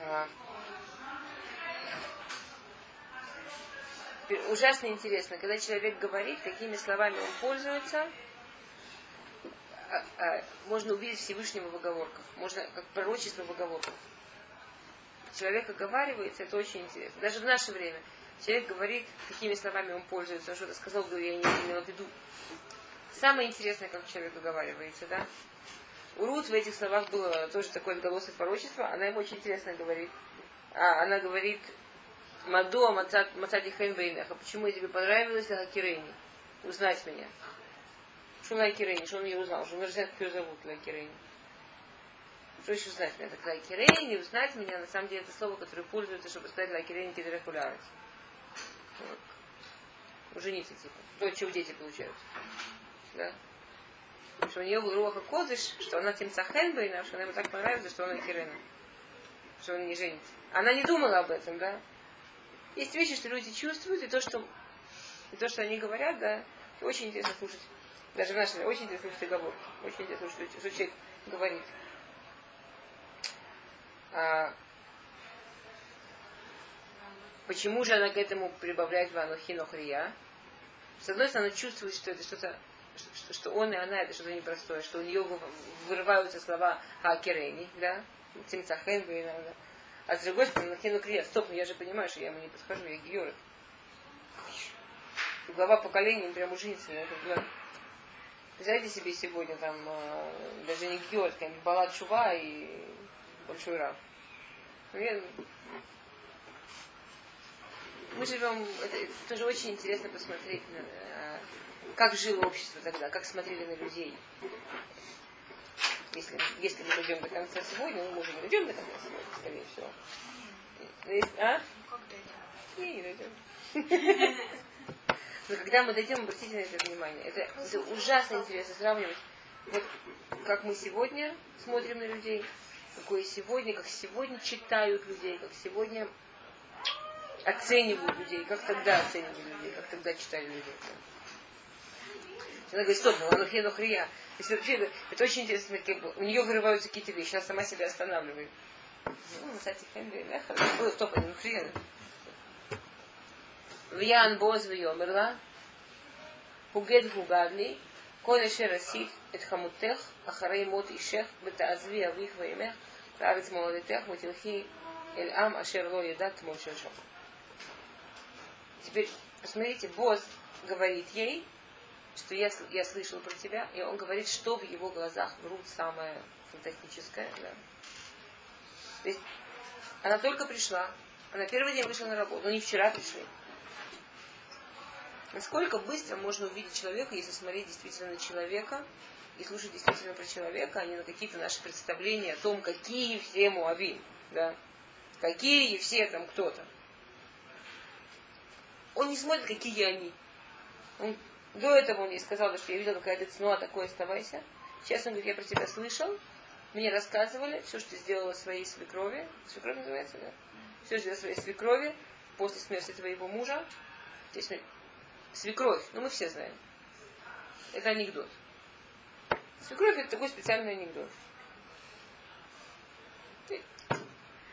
а, ужасно интересно, когда человек говорит, какими словами он пользуется, а, а, можно увидеть Всевышнего в оговорках. Можно как пророчество в оговорках. Человек оговаривается, это очень интересно. Даже в наше время человек говорит, какими словами он пользуется. Он что-то сказал, говорю, я не имел в виду. Самое интересное, как человек оговаривается, да? У Рут в этих словах было тоже такое отголосок пророчества. Она ему очень интересно говорит. А, она говорит, מדוע מצאתי חן בעיניך. Почему я тебе понравилась להכירני? Узнать меня. Что להכירני? Что он ее узнал? Что он знает, как ее зовут להכירני? Что еще знать меня? Так להכירני, узнать меня, на самом деле, это слово, которое пользуется, чтобы сказать להכירני כדרך כל הארץ. Вот. Жениться, типа. То, чего дети получают. Да? Что у нее был руха кодыш, что она тем сахенбейна, что она ему так понравилась, что она Кирена. Что он не женится. Она не думала об этом, да? Есть вещи, что люди чувствуют, и то, что, и то, что они говорят, да, очень интересно слушать. Даже в нашей очень интересно слушать договор. Очень интересно слушать, что человек говорит. А, почему же она к этому прибавляет Ванухи Нохрия? С одной стороны, она чувствует, что это что-то, что, что он и она это что-то непростое, что у нее вырываются слова Хакерени, да, Тимцахен, да, а с другой стороны, накину крест. Стоп, ну я же понимаю, что я ему не подхожу, я георг. Глава поколения, прям ужинительный. Это, Представляете себе сегодня там э, даже не георг, а Балат Шува и Большой Рав. Ну. Мы живем, это тоже очень интересно посмотреть, на, э, как жило общество тогда, как смотрели на людей если, если мы дойдем до конца сегодня, мы, может, дойдем до конца сегодня, скорее всего. Если, а? Не, не дойдем. Но когда мы дойдем, обратите на это внимание. Это, это ужасно интересно сравнивать. Вот как мы сегодня смотрим на людей, какое сегодня, как сегодня читают людей, как сегодня оценивают людей, как тогда оценивали людей, как тогда читали людей. Она говорит, стоп, ну анухия нухрия. То есть вообще, это очень интересно, как бы, у нее вырываются какие-то вещи, она сама себя останавливает. Ну, кстати, Ой, стоп, не нухрия. ויען בוז ויאמר לה, הוגד הוגד לי, כל אשר עשית את חמותך אחרי מות אישך ותעזבי אביך ואמך לארץ מולדתך ותלכי אל עם אשר לא ידעת מות שלשום. Теперь, посмотрите, Боз говорит ей, что я, я слышал про тебя, и он говорит, что в его глазах врут самое фантастическое. Да. То есть она только пришла, она первый день вышла на работу, но не вчера пришли. Насколько быстро можно увидеть человека, если смотреть действительно на человека и слушать действительно про человека, а не на какие-то наши представления о том, какие все муавим, да? Какие все там кто-то. Он не смотрит, какие они. Он до этого он ей сказал, что я видел какая-то цнуа, такое оставайся. Сейчас он говорит, я про тебя слышал, мне рассказывали все, что сделала своей свекрови. Свекровь называется, да? Все, что своей свекрови после смерти твоего мужа. То есть, ну, свекровь, ну мы все знаем. Это анекдот. Свекровь это такой специальный анекдот.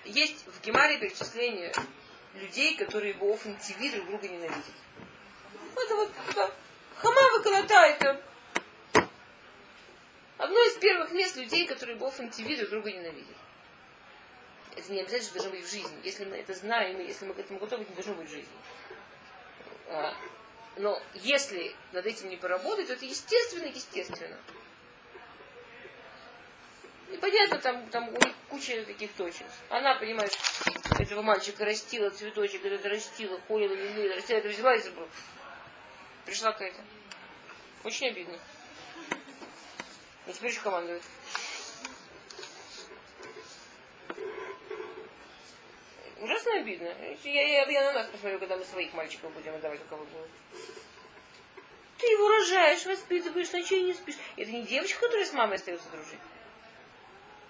Есть в Гемаре перечисление людей, которые в офен друг друга ненавидят. Это вот это, хама выколота, это одно из первых мест людей, которые офен друг друга ненавидят. Это не обязательно должно быть в жизни. Если мы это знаем, если мы к этому готовы, это должно быть в жизни. А, но если над этим не поработать, то это естественно, естественно. И понятно, там, там у них куча таких точек. Она, понимаешь, этого мальчика растила, цветочек этот растила, холила, лилила, растила, это взяла и забыла. Пришла какая-то. Очень обидно. И теперь еще командует. Ужасно обидно. Я, я, я на нас посмотрю, когда мы своих мальчиков будем отдавать, у кого будет. Ты его рожаешь, воспитываешь, ночей не спишь. Это не девочка, которая с мамой остается дружить.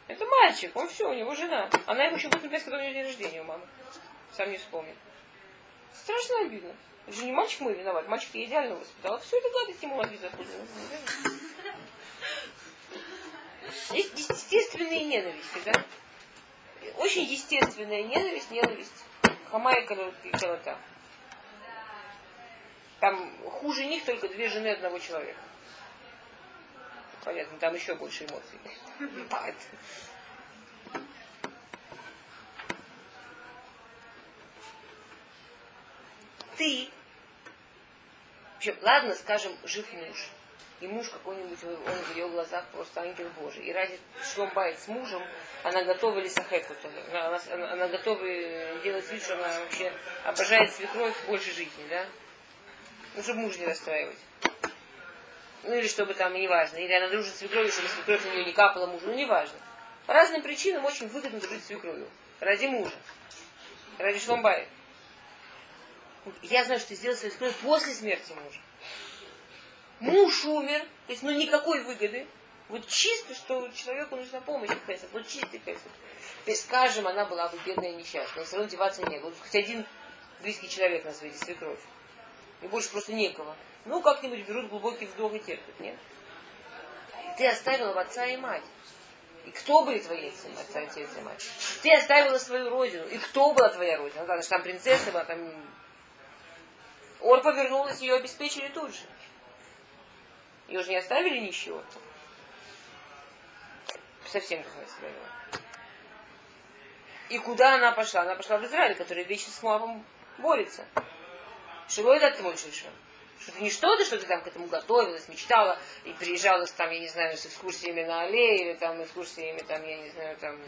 Это мальчик, он все, у него жена. Она ему еще будет написать, когда у него день рождения у мамы. Сам не вспомнит. Страшно обидно. Это же не мальчик мой виноват, мальчик я идеально воспитал. Все это гадость ему ответ откуда. Есть естественные ненависти, да? Очень естественная ненависть, ненависть хама и колота. Там хуже них только две жены одного человека. Понятно, там еще больше эмоций. Ты, общем, ладно, скажем, жив муж, и муж какой-нибудь, он в ее глазах просто ангел Божий. И ради шломбайт с мужем, она готова лисахет, она, она, она готова делать вид, что она вообще обожает свекровь больше жизни, да? Ну, чтобы муж не расстраивать. Ну или чтобы там, неважно. Или она дружит с свекровью, чтобы свекровь на нее не капала мужу. Ну неважно. По разным причинам очень выгодно дружить с свекровью. Ради мужа. Ради шломбая. Я знаю, что ты сделал свою свекровь после смерти мужа. Муж умер, то есть ну никакой выгоды. Вот чисто, что человеку нужна помощь в Хесед. Вот чистый Хесед. То есть, скажем, она была бы бедная и несчастная, все равно деваться некуда. Вот хоть один близкий человек на свете, свекровь. И больше просто некого. Ну, как-нибудь берут глубокий вдох и терпят, нет? Ты оставила отца и мать. И кто были твои отца, отец и мать? Ты оставила свою родину. И кто была твоя родина? Ну, там принцесса была, там... Ор повернулась, ее обеспечили тут же. Ее же не оставили ничего. Совсем как она себя вела. И куда она пошла? Она пошла в Израиль, который вечно с Моавом борется. Шилой дать ты мой что это не что-то, что ты там к этому готовилась, мечтала и приезжала там, я не знаю, с экскурсиями на аллее, или там экскурсиями, там, я не знаю, там,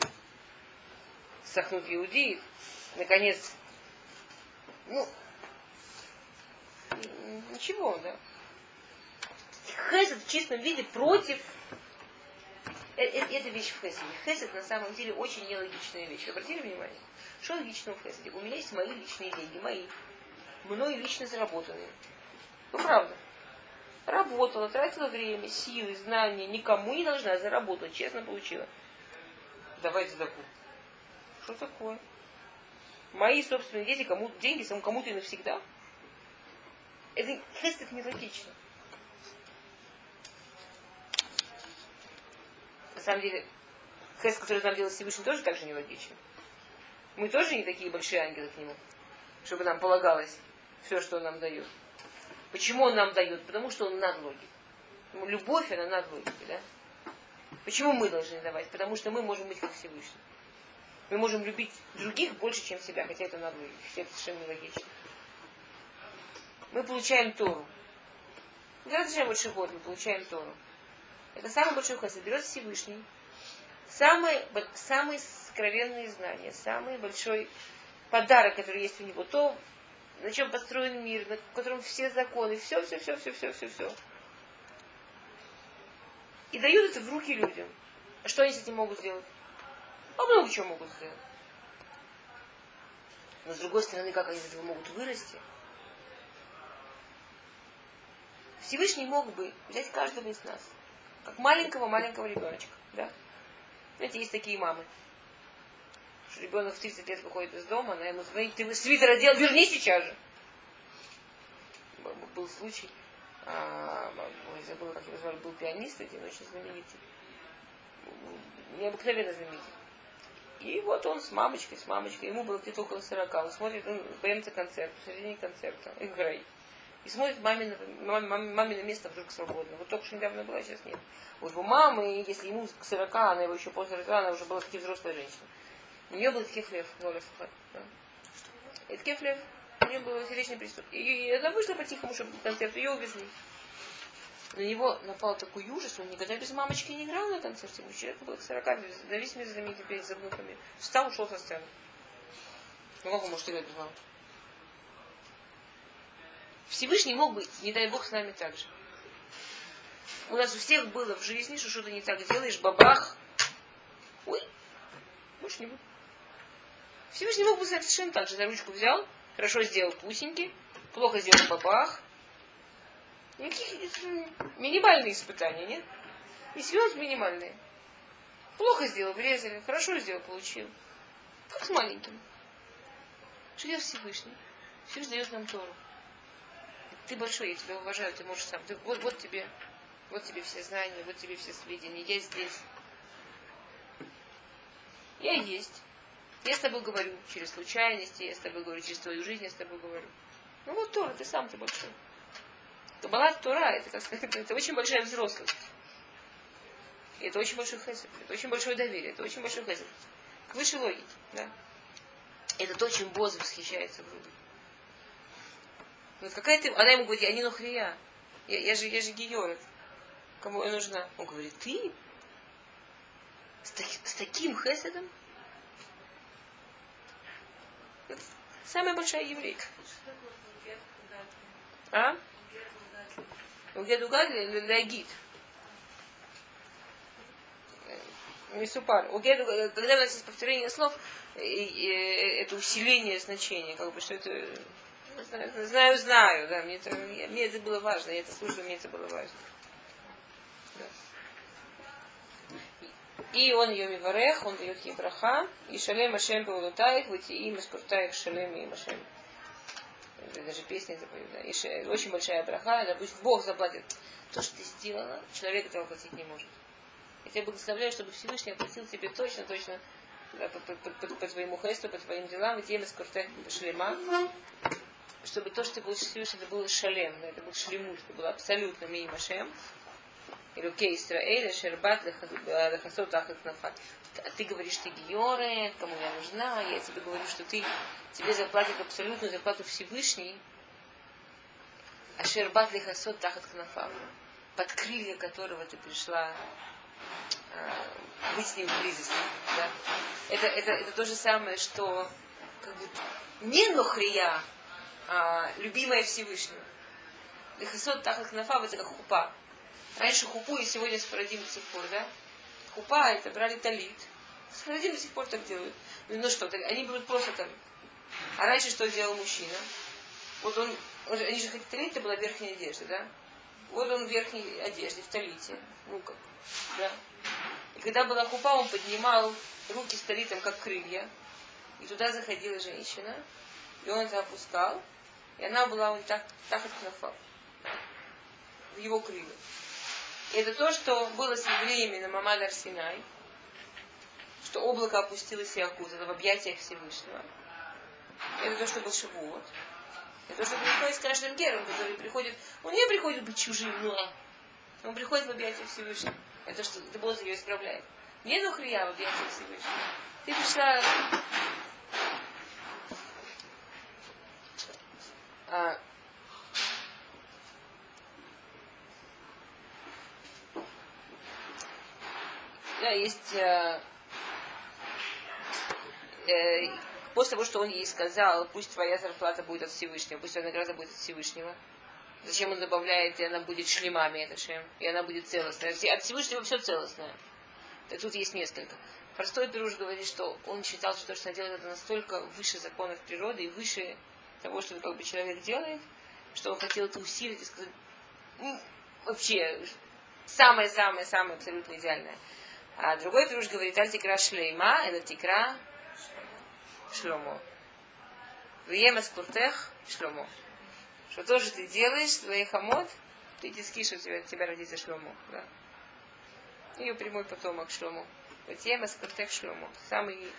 сохнут иудеев. Наконец, ну, ничего, да. Хесед в чистом виде против э, э, это вещь в Хеседе. Хесед на самом деле очень нелогичная вещь. Обратили внимание? Что логично в Хеседе? У меня есть мои личные деньги, мои, мной лично заработанные. Ну, правда. Работала, тратила время, силы, знания, никому не должна, заработала, честно получила. Давайте задаку. Что такое? Мои собственные дети, кому, деньги кому-то и навсегда. Это хестед нелогично. На самом деле, хест, который нам делает Всевышний, тоже так же нелогичен. Мы тоже не такие большие ангелы к нему, чтобы нам полагалось все, что он нам дает. Почему он нам дает? Потому что он над логикой. Любовь, она над логикой, да? Почему мы должны давать? Потому что мы можем быть как Всевышний. Мы можем любить других больше, чем себя, хотя это над логикой, хотя это совершенно нелогично. Мы получаем Тору. Зачем больше год мы получаем Тору? Это самый большой хасид. Берет Всевышний. Самые, самые скровенные знания, самый большой подарок, который есть у него, то, на чем построен мир, на котором все законы, все, все, все, все, все, все, все. И дают это в руки людям. А что они с этим могут сделать? А много чего могут сделать. Но с другой стороны, как они из этого могут вырасти? Всевышний мог бы взять каждого из нас, как маленького-маленького ребеночка, да? Знаете, есть такие мамы. Что ребенок в 30 лет выходит из дома, она ему звонит, ты свитер одел, верни сейчас же. Был случай, а, забыла, как его звали, был пианист один, очень знаменитый. Необыкновенно знаменитый. И вот он с мамочкой, с мамочкой, ему было где-то около 40, он смотрит, он появится концерт, в середине концерта, играй. И смотрит, мамино, мамино, место вдруг свободно. Вот только что недавно было, а сейчас нет. Вот у мамы, если ему к 40, она его еще после родила, она уже была такие взрослая женщина. У нее был кефлев, Лоля да. Это кефлев, у нее был сердечный приступ. И она вышла по-тихому, чтобы концерт, ее увезли. На него напал такой ужас, он никогда без мамочки не играл на концерте. У человека было к 40, на весь мир знаменитый перед внуками. Встал, ушел со сцены. Ну как он может играть без мамы? Всевышний мог быть, не дай Бог, с нами так же. У нас у всех было в жизни, что что-то не так делаешь, бабах. Ой, больше не буду. Всевышний мог бы совершенно так же. За ручку взял, хорошо сделал пусеньки, плохо сделал бабах. Никаких минимальные испытания, нет? И слезы минимальные. Плохо сделал, врезали, хорошо сделал, получил. Как с маленьким. Что делает Всевышний? Всевышний дает нам Тору. Ты большой, я тебя уважаю, ты можешь сам. Ты, вот, вот тебе, вот тебе все знания, вот тебе все сведения, я здесь. Я есть. Я с тобой говорю через случайности, я с тобой говорю через твою жизнь, я с тобой говорю. Ну вот Тора, ты сам ты большой. Каббалат Тора, это, как сказать, это очень большая взрослость. Это очень большой хесед, это очень большое доверие, это очень большой хесед. К высшей логике, да. Это то, чем Боза восхищается в Руби. Вот какая ты... Она ему говорит, я не нухрия. Я, я же, я же гиорет. Кому я нужна? Он говорит, ты? С, таки, с таким хеседом? Это самая большая еврейка. А? Угед угадли лягит. Мисупар. Угед, когда у нас есть повторение слов, это усиление значения, как бы, что это Знаю, знаю, да, мне это, мне это было важно, я это слушала, мне это было важно. И он ее миварех, он дает ей браха, и шалем Ашем Паулутаих, выйти им из Куртаих шалем и Машем. Даже песня это поют, да. И ше, очень большая браха, да, пусть Бог заплатит то, что ты сделала, человек этого платить не может. Я тебя благословляю, чтобы Всевышний оплатил тебе точно, точно да, по, по, по, по, по твоему хесту, по твоим делам, и тем из Куртаих шлема, чтобы то, что ты получил Всевышний, это было шалем, это был шлемут, это было абсолютно мимо шем. Илюке Исраэля, Шербат, Лехасот, Ахат Нафат. А ты говоришь, ты георе, кому я нужна, я тебе говорю, что ты, тебе заплатит абсолютную зарплату Всевышний, а Шербат Лехасот, Тахат Кнафав, под крылья которого ты пришла э, быть с ним в близости. Да? Это, это, это то же самое, что как бы, не нохрия, а, любимая Всевышнего. Лехасот Тахат Кнафав это как хупа. Раньше хупу и сегодня сфарадим до сих пор, да? Хупа это брали талит. Сфарадим до сих пор так делают. Ну, ну что, они берут просто талит. А раньше что делал мужчина? Вот он, он они же хотят талит, это была верхняя одежда, да? Вот он в верхней одежде, в талите. Ну как, да? И когда была хупа, он поднимал руки с талитом, как крылья. И туда заходила женщина. И он это опускал. И она была вот так, так от в его крыльях. Это то, что было с евреями на Мамад Арсинай, что облако опустилось и окутало в объятиях Всевышнего. Это то, что был Шавуот. Это то, что происходит с каждым гером, который приходит... Он не приходит быть чужим, но он приходит в объятия Всевышнего. Это что это Бог ее исправляет. Не нухрия в объятиях Всевышнего. Ты пришла... А, да, есть э, э, после того, что он ей сказал, пусть твоя зарплата будет от Всевышнего, пусть твоя награда будет от Всевышнего. Зачем он добавляет, и она будет шлемами, это шем, и она будет целостная. От Всевышнего все целостное. Так тут есть несколько. Простой Пируш говорит, что он считал, что то, что она делает, это настолько выше законов природы и выше того, что как бы человек делает, что он хотел это усилить и сказать, ну, вообще, самое-самое-самое абсолютно идеальное. А другой друж говорит, аль тикра шлейма, это тикра шломо. Виема скуртех шломо. Что тоже ты делаешь, твоих хамот, ты тискишь, у тебя, тебя родится шломо. Да? Ее прямой потомок шлому. Виема скуртех шломо. Самый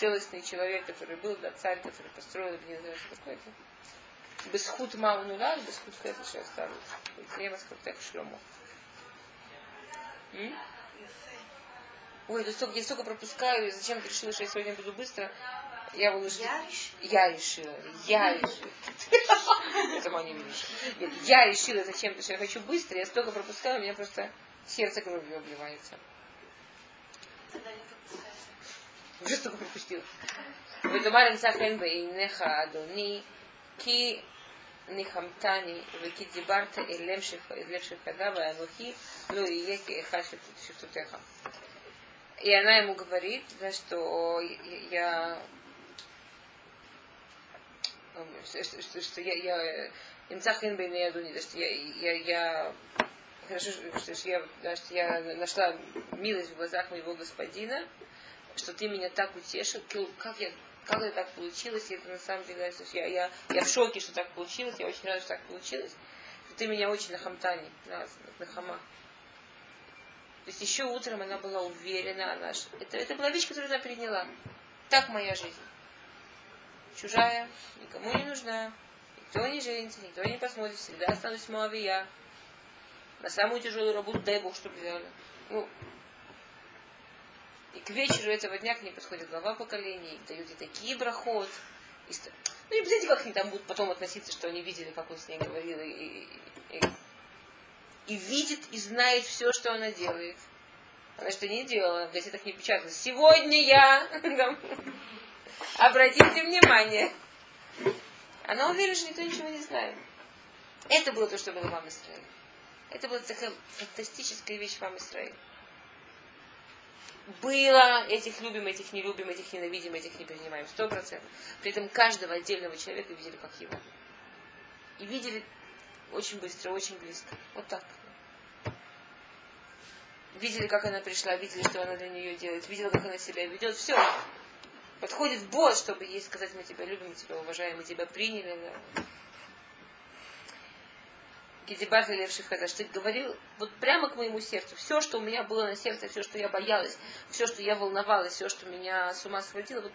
целостный человек, который был, да, царь, который построил, знаю, что такое-то. Бесхуд мау нула, бесхуд хэфиш оставил. Виема скуртех шломо. М? Ой, я столько, я столько пропускаю, зачем ты решила, что я сегодня буду быстро? Я выложила. Я решила. Я решила. Я решила. Я сама не видишь. Я решила зачем-то, что я хочу быстро, я столько пропускаю, у меня просто сердце кровью обливается. Тогда не что пропустил? Выдумали Сахен Бейнеха Адуни, Ки Нихамтани, Вики Дибарта, Илем Шифадаба, Анухи, ну и Еки Эха Шифтутеха. И она ему говорит, да, что я что, что, что я, я им сахин бы не яду не, да, что я, я, я хорошо, что, что, я, да, что я нашла милость в глазах моего господина, что ты меня так утешил, как я как это так получилось, и это на самом деле, я, я, я в шоке, что так получилось, я очень рада, что так получилось, что ты меня очень на хамтане, на, на хама. То есть еще утром она была уверена, она, это, это была вещь, которую она приняла. Так моя жизнь. Чужая, никому не нужна, никто не женится, никто не посмотрит, всегда останусь Моавия. На самую тяжелую работу, дай Бог, чтобы взяли. Ну, и к вечеру этого дня к ней подходит глава поколения, и дают ей такие брахот. И ну и представляете, как они там будут потом относиться, что они видели, как он с ней говорил, и, и- и- и видит и знает все, что она делает. Она что не делала, в газетах не печаталось. Сегодня я... Обратите внимание. Она уверена, что никто ничего не знает. Это было то, что было вам Израиль. Это была такая фантастическая вещь вам Израиль. Было, этих любим, этих не любим, этих ненавидим, этих не принимаем. Сто процентов. При этом каждого отдельного человека видели как его. И видели очень быстро, очень близко. Вот так. Видели, как она пришла, видели, что она для нее делает, видела, как она себя ведет. Все. Подходит босс, чтобы ей сказать, мы тебя любим, мы тебя уважаем, мы тебя приняли. Да. Кидибар Левших что говорил вот прямо к моему сердцу. Все, что у меня было на сердце, все, что я боялась, все, что я волновалась, все, что меня с ума сводило, вот,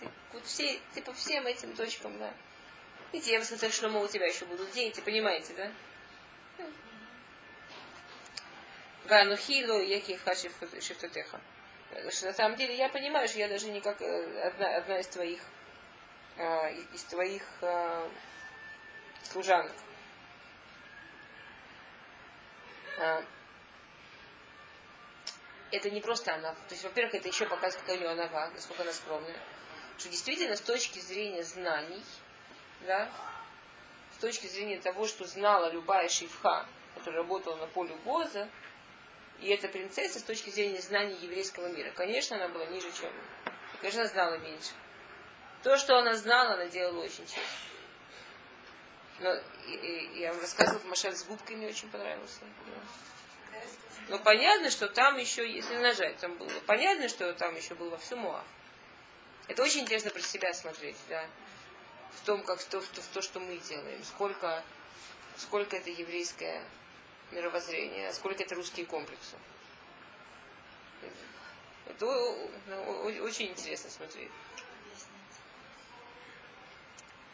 ты, вот все, ты по всем этим точкам, да. Видите, я посмотрела, что у тебя еще будут дети, понимаете, да? Ганухилу яки хаши шифтотеха. Что на самом деле я понимаю, что я даже не как э, одна, одна из твоих э, из твоих э, служанок. А, это не просто она. То есть, во-первых, это еще показывает, какая у нее анава, насколько она скромная. Что действительно, с точки зрения знаний, да, с точки зрения того, что знала любая шифха, которая работала на поле Гоза, и эта принцесса с точки зрения знаний еврейского мира. Конечно, она была ниже, чем... И, конечно, она знала меньше. То, что она знала, она делала очень честно. Но я вам рассказывала, Машель с губкой мне очень понравился. Но понятно, что там еще, если нажать, там было. Понятно, что там еще был во всем Моав. Это очень интересно про себя смотреть, да. В том, как в то, в то, в то что мы делаем. Сколько, сколько это еврейское мировоззрение, а сколько это русские комплексы. Это о- очень интересно смотреть.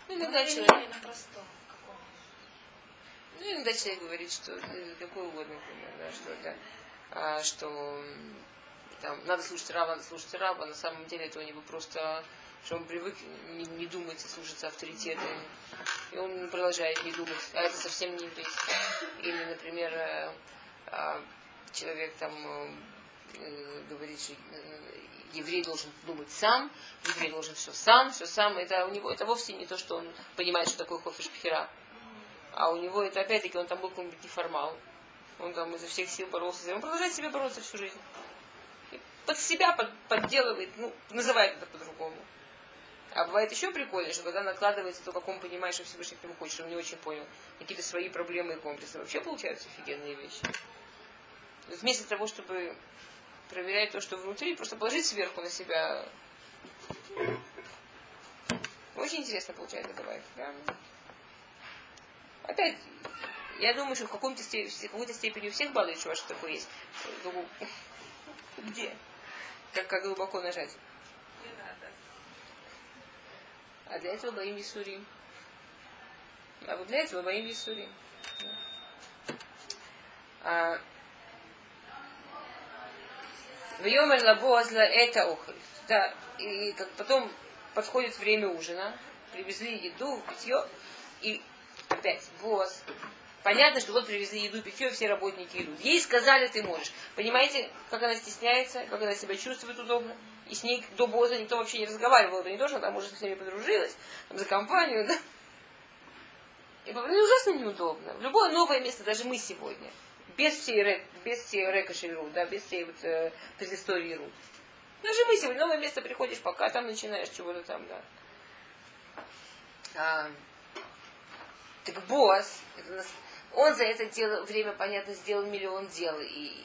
Ну, иногда человек, простом каком. Ну, иногда человек говорит, что э, какой угодно, например, да, что, да, а, что там, надо слушать раба, надо слушать раба, на самом деле это у него просто, что он привык не, не думать и слушаться авторитеты, и он продолжает не думать, а это совсем не еврейский. Или, например, э, а, человек там э, говорит, что еврей должен думать сам, еврей должен все сам, все сам. Это у него это вовсе не то, что он понимает, что такое хофиш пхера. А у него это опять-таки он там был какой-нибудь неформал. Он там изо всех сил боролся. Он продолжает себе бороться всю жизнь. И под себя под- подделывает, ну, называет это по-другому. А бывает еще прикольнее, что когда накладывается то, как он понимает, что Всевышний к нему хочет, он не очень понял, какие-то свои проблемы и комплексы. Вообще получаются офигенные вещи. Вместо того, чтобы проверять то, что внутри, просто положить сверху на себя. Очень интересно получается бывает. Да? Опять, я думаю, что в, каком-то степени, в какой-то степени у всех балует что такое есть. Где? Как, как глубоко нажать? А для этого боим Висурим. А вот для этого боим Висурим. А, Вьомер лабоазла это охоль. Да, и как потом подходит время ужина, привезли еду, питье, и опять Боаз. Понятно, что вот привезли еду, питье, все работники идут. Ей сказали, ты можешь. Понимаете, как она стесняется, как она себя чувствует удобно? И с ней до Боза никто вообще не разговаривал. Это не то, что она, может, с ними подружилась, там, за компанию, да? И ужасно неудобно. В любое новое место, даже мы сегодня, без всей, без всей рекоши да, без всей вот, э, предыстории рут. Даже мы сегодня, новое место приходишь, пока там начинаешь чего-то там, да. А, так Боас, он за это дело, время, понятно, сделал миллион дел. И,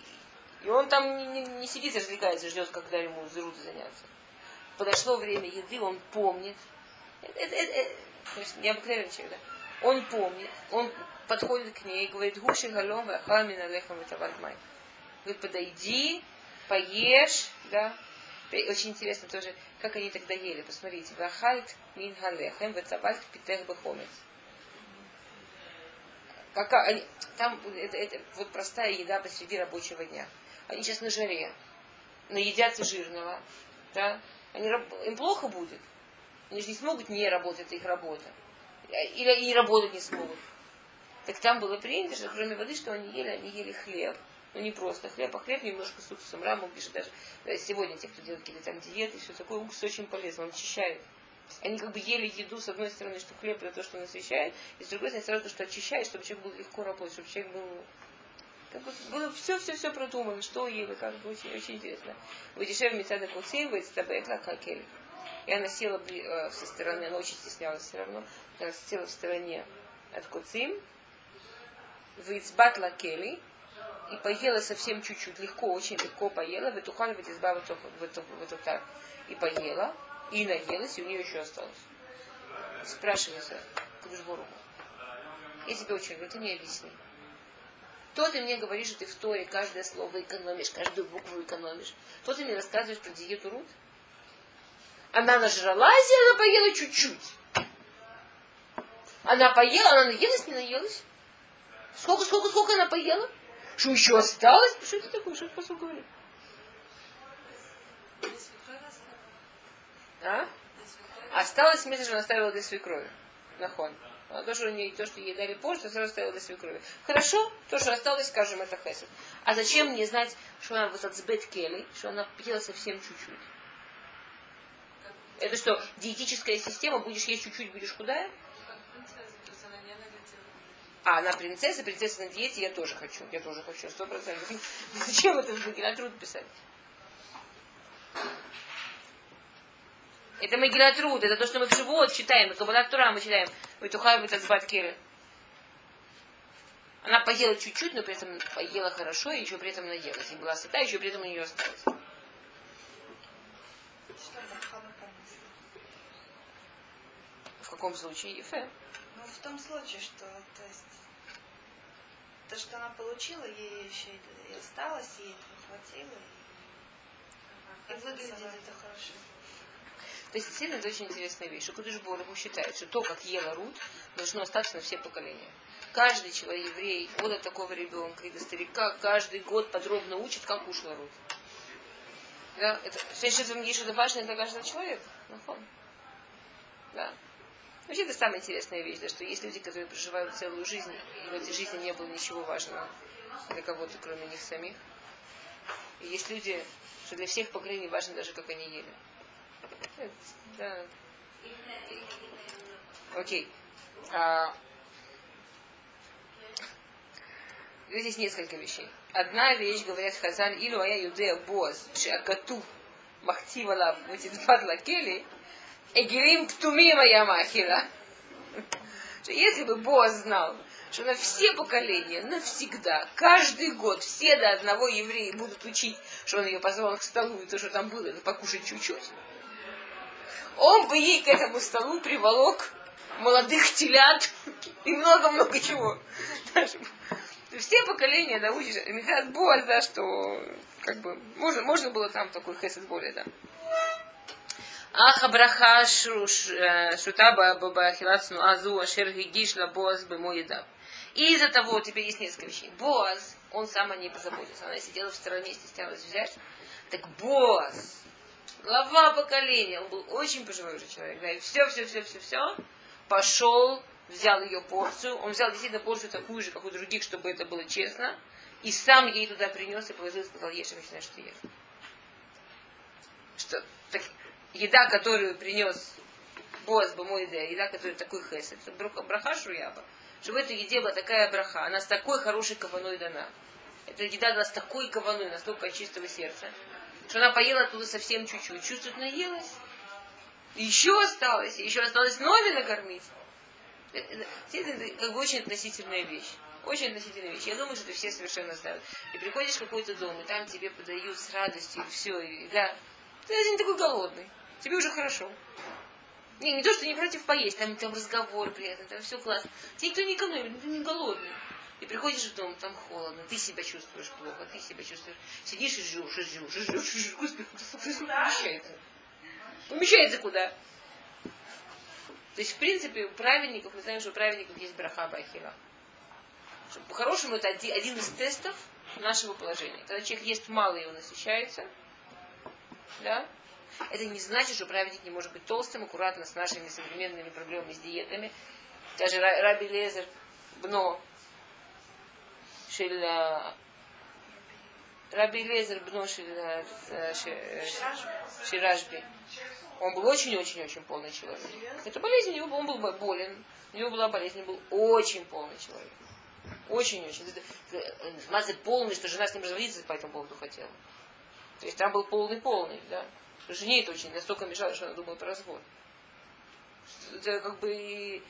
и он там не, не, не сидит и развлекается, ждет, когда ему зрут заняться. Подошло время еды, он помнит. Это, это, это, это необыкновенный человек, да? Он помнит, он подходит к ней и говорит, гуши галом вахамин алехам май. Говорит, подойди, поешь, да. Очень интересно тоже, как они тогда ели. Посмотрите. Вахальт мин галехем вецабальт питех бахомец. Как, они, там это, это вот простая еда посреди рабочего дня. Они сейчас на жаре, наедятся жирного, да, они, им плохо будет. Они же не смогут не работать, это их работа. Или и работать не смогут. Так там было принято, что кроме воды, что они ели, они ели хлеб. Ну не просто хлеб, а хлеб немножко с уксусом. Раму пишет даже э, сегодня те, кто делает какие-то там диеты, все такое, уксус очень полезно, он очищает. Они как бы ели еду, с одной стороны, что хлеб это то, что насыщает, и с другой стороны, сразу то, что очищает, чтобы человек был легко работать, чтобы человек был как бы было все-все-все продумано, что ели, как бы очень, очень интересно. Вытешев Мецада Куцин, Вецтабекла Какель. И она села э, со стороны, она очень стеснялась все равно, она села в стороне от Куцим, Вецбатла Кели, и поела совсем чуть-чуть, легко, очень легко поела, Ветухан Ветизба Ветутар, и поела, и наелась, и у нее еще осталось. Спрашивается Кудышбору. Я тебе очень говорю, ты не объясни. То ты мне говоришь, что ты в Торе каждое слово экономишь, каждую букву экономишь. То ты мне рассказываешь про диету Рут. Она нажралась, и она поела чуть-чуть. Она поела, она наелась, не наелась. Сколько, сколько, сколько она поела? Что еще осталось? Что это такое? Что это говорит? А? Осталось место, что она оставила для свекрови. Нахон. А то, что, не, то, что ей дали позже, то сразу оставила для свекрови. Хорошо, то, что осталось, скажем, это хесед. А зачем мне знать, что она вот от келли, что она пила совсем чуть-чуть? Это что, диетическая система, будешь есть чуть-чуть, будешь худая? А, она принцесса, принцесса на диете, я тоже хочу. Я тоже хочу, сто процентов. Зачем это в Магилатруд писать? Это Магилатруд, это то, что мы в живот читаем, Кабалат Тура мы читаем. Витухай Витазбат Киры. Она поела чуть-чуть, но при этом поела хорошо, и еще при этом наелась. И была сыта, еще при этом у нее осталось. В каком случае? Ефе. Ну, в том случае, что то есть, то, что она получила, ей еще и осталось, ей это хватило. И, и выглядит это хорошо. То есть, действительно, это очень интересная вещь. Кудыш Бороху считает, что то, как ела Рут, должно остаться на все поколения. Каждый человек, еврей, вот от такого ребенка и до старика, каждый год подробно учит, как кушала Рут. Да, это, значит, в это важно для каждого человека. Нахон. Да. Вообще, это самая интересная вещь, да, что есть люди, которые проживают целую жизнь, и в этой жизни не было ничего важного для кого-то, кроме них самих. И есть люди, что для всех поколений важно даже, как они ели. Да. Окей. А, здесь несколько вещей. Одна вещь, говорят Хазан, илу ая юдея боз, шеакатув махтивала ватидбат лакели, Эгерим ктумима ямахила. Если бы Боз знал, что на все поколения, навсегда, каждый год, все до одного евреи будут учить, что он ее позвал к столу, и то, что там было, это покушать чуть-чуть. Он бы ей к этому столу приволок молодых телят и много-много чего. Все поколения научишь. Михаил Боаз, да, что как бы можно, можно было там такой хесед более, да. Аха браха э, шутаба бабахиласну азу ашер гигиш боаз бемоедав. И из-за того, теперь есть несколько вещей. Боаз, он сам о ней позаботился. Она сидела в стороне, стеснялась взять. Так Боаз, глава поколения, он был очень пожилой уже человек. Да, и все, все, все, все, все, пошел, взял ее порцию. Он взял действительно порцию такую же, как у других, чтобы это было честно. И сам ей туда принес и положил сказал, ешь, начинаешь что ешь. Что, так, еда, которую принес Боаз Бамоиде, еда, которая такой хесед, это браха шуяба что в этой еде была такая браха, она с такой хорошей каваной дана. Эта еда дала с такой каваной, настолько от чистого сердца, что она поела оттуда совсем чуть-чуть. Чувствует, наелась. еще осталось, еще осталось нови накормить. Это, это как бы очень относительная вещь. Очень относительная вещь. Я думаю, что это все совершенно знают. И приходишь в какой-то дом, и там тебе подают с радостью, и все, и да. Ты один такой голодный. Тебе уже хорошо. Не, не то, что не против поесть, там, там разговор приятный, там все классно. Тебе никто не экономит, ты не голодный. И приходишь в дом, там холодно, ты себя чувствуешь плохо, ты себя чувствуешь. Сидишь и жжешь, и жжешь, и жжешь, и жжешь. Господи, помещается. Помещается куда? То есть, в принципе, у праведников, мы знаем, что у праведников есть браха бахира. По-хорошему, это один, из тестов нашего положения. Когда человек ест мало и он насыщается, да, это не значит, что праведник не может быть толстым, аккуратно с нашими современными проблемами с диетами. Даже Раби Лезер Бно Шель Раби Лезер Бно Ширажби. Он был очень-очень-очень полный человек. Это болезнь, у него он был болен, у него была болезнь, он был очень полный человек. Очень-очень. Мазы полный, что жена с ним разводиться по этому поводу хотела. То есть там был полный-полный, да. Жене это очень настолько мешало, что она думала про развод. Это как бы...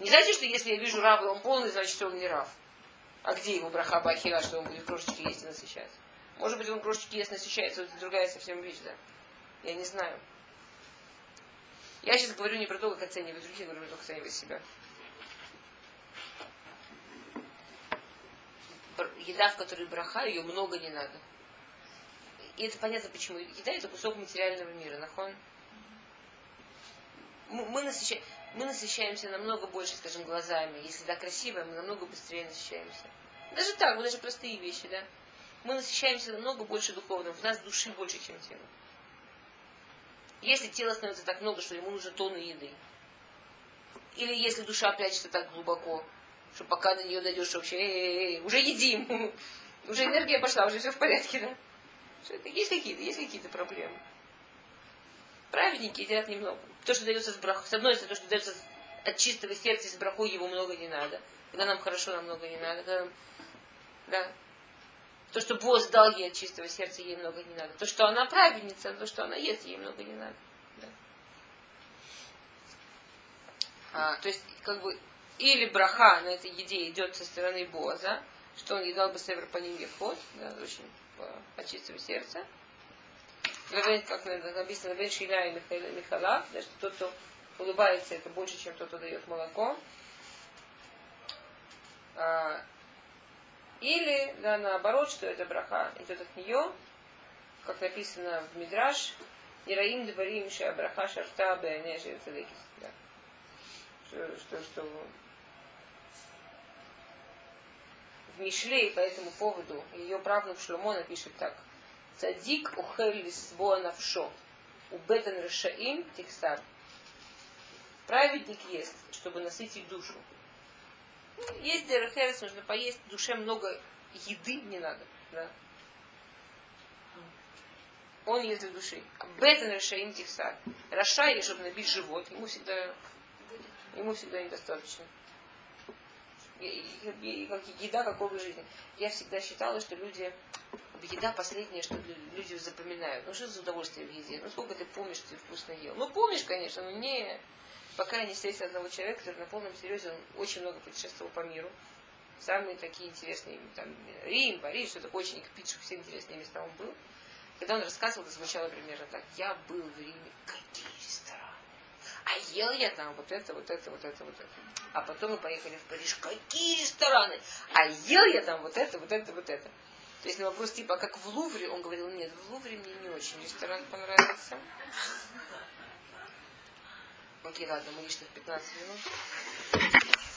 Не знаете, что если я вижу Рава, он полный, значит, он не Рав. А где его браха Бахира, что он будет крошечки есть и насыщаться? Может быть, он крошечки есть, насыщается, это другая совсем вещь, да? Я не знаю. Я сейчас говорю не про то, как оценивать других, говорю про как оценивать себя. Еда, в которой браха, ее много не надо. И это понятно почему. Еда это кусок материального мира. Нахон? Мы, насыщаем, мы насыщаемся намного больше, скажем, глазами. Если еда красивая, мы намного быстрее насыщаемся. Даже так, даже простые вещи, да. Мы насыщаемся намного больше духовным. В нас души больше, чем тела. Если тело становится так много, что ему нужно тонны еды. Или если душа прячется так глубоко, что пока до нее дойдешь, вообще, эй, эй, эй, уже едим. Уже энергия пошла, уже все в порядке, да? Есть какие-то, есть какие-то проблемы. Праведники едят немного. То, что дается с брахой. С одной стороны, то, что дается от чистого сердца с брахой, его много не надо. Когда нам хорошо, нам много не надо. Когда нам, да. То, что Бог дал ей от чистого сердца, ей много не надо. То, что она праведница, то, что она ест, ей много не надо. Да. А, то есть, как бы, или браха на этой еде идет со стороны Боза, что он ей дал бы север по ним вход, да, очень от чистого сердца. Как написано, Бен Шиля и Михалав, да, что тот, кто улыбается, это больше, чем тот, кто дает молоко. А, или, да, наоборот, что это браха идет от нее, как написано в Мидраш, Ираим Дварим Браха Шарта Беанежи да. Что, что, что в Мишле по этому поводу ее правнук Шломо напишет так. Цадик ухель лисбо навшо. У бетен решаим тиксар. Праведник ест, чтобы насытить душу. Ну, есть дерехерес, нужно поесть, душе много еды не надо. Да? Он ест для души. А бетен решаим тиксар. Раша, чтобы набить живот, ему всегда, ему всегда недостаточно и, как еда какого жизни. Я всегда считала, что люди, еда последнее, что люди запоминают. Ну что за удовольствие в еде? Ну сколько ты помнишь, что ты вкусно ел? Ну помнишь, конечно, но не... пока я не встретила одного человека, который на полном серьезе, он очень много путешествовал по миру. Самые такие интересные, там, Рим, Париж, что такое, очень Питшев, все интересные места он был. Когда он рассказывал, это звучало примерно так. Я был в Риме, какие рестораны. А ел я там вот это, вот это, вот это, вот это. А потом мы поехали в Париж. Какие рестораны? А ел я там вот это, вот это, вот это. То есть на вопрос типа, а как в Лувре, он говорил, нет, в Лувре мне не очень ресторан понравился. Окей, ладно, мы лишних 15 минут.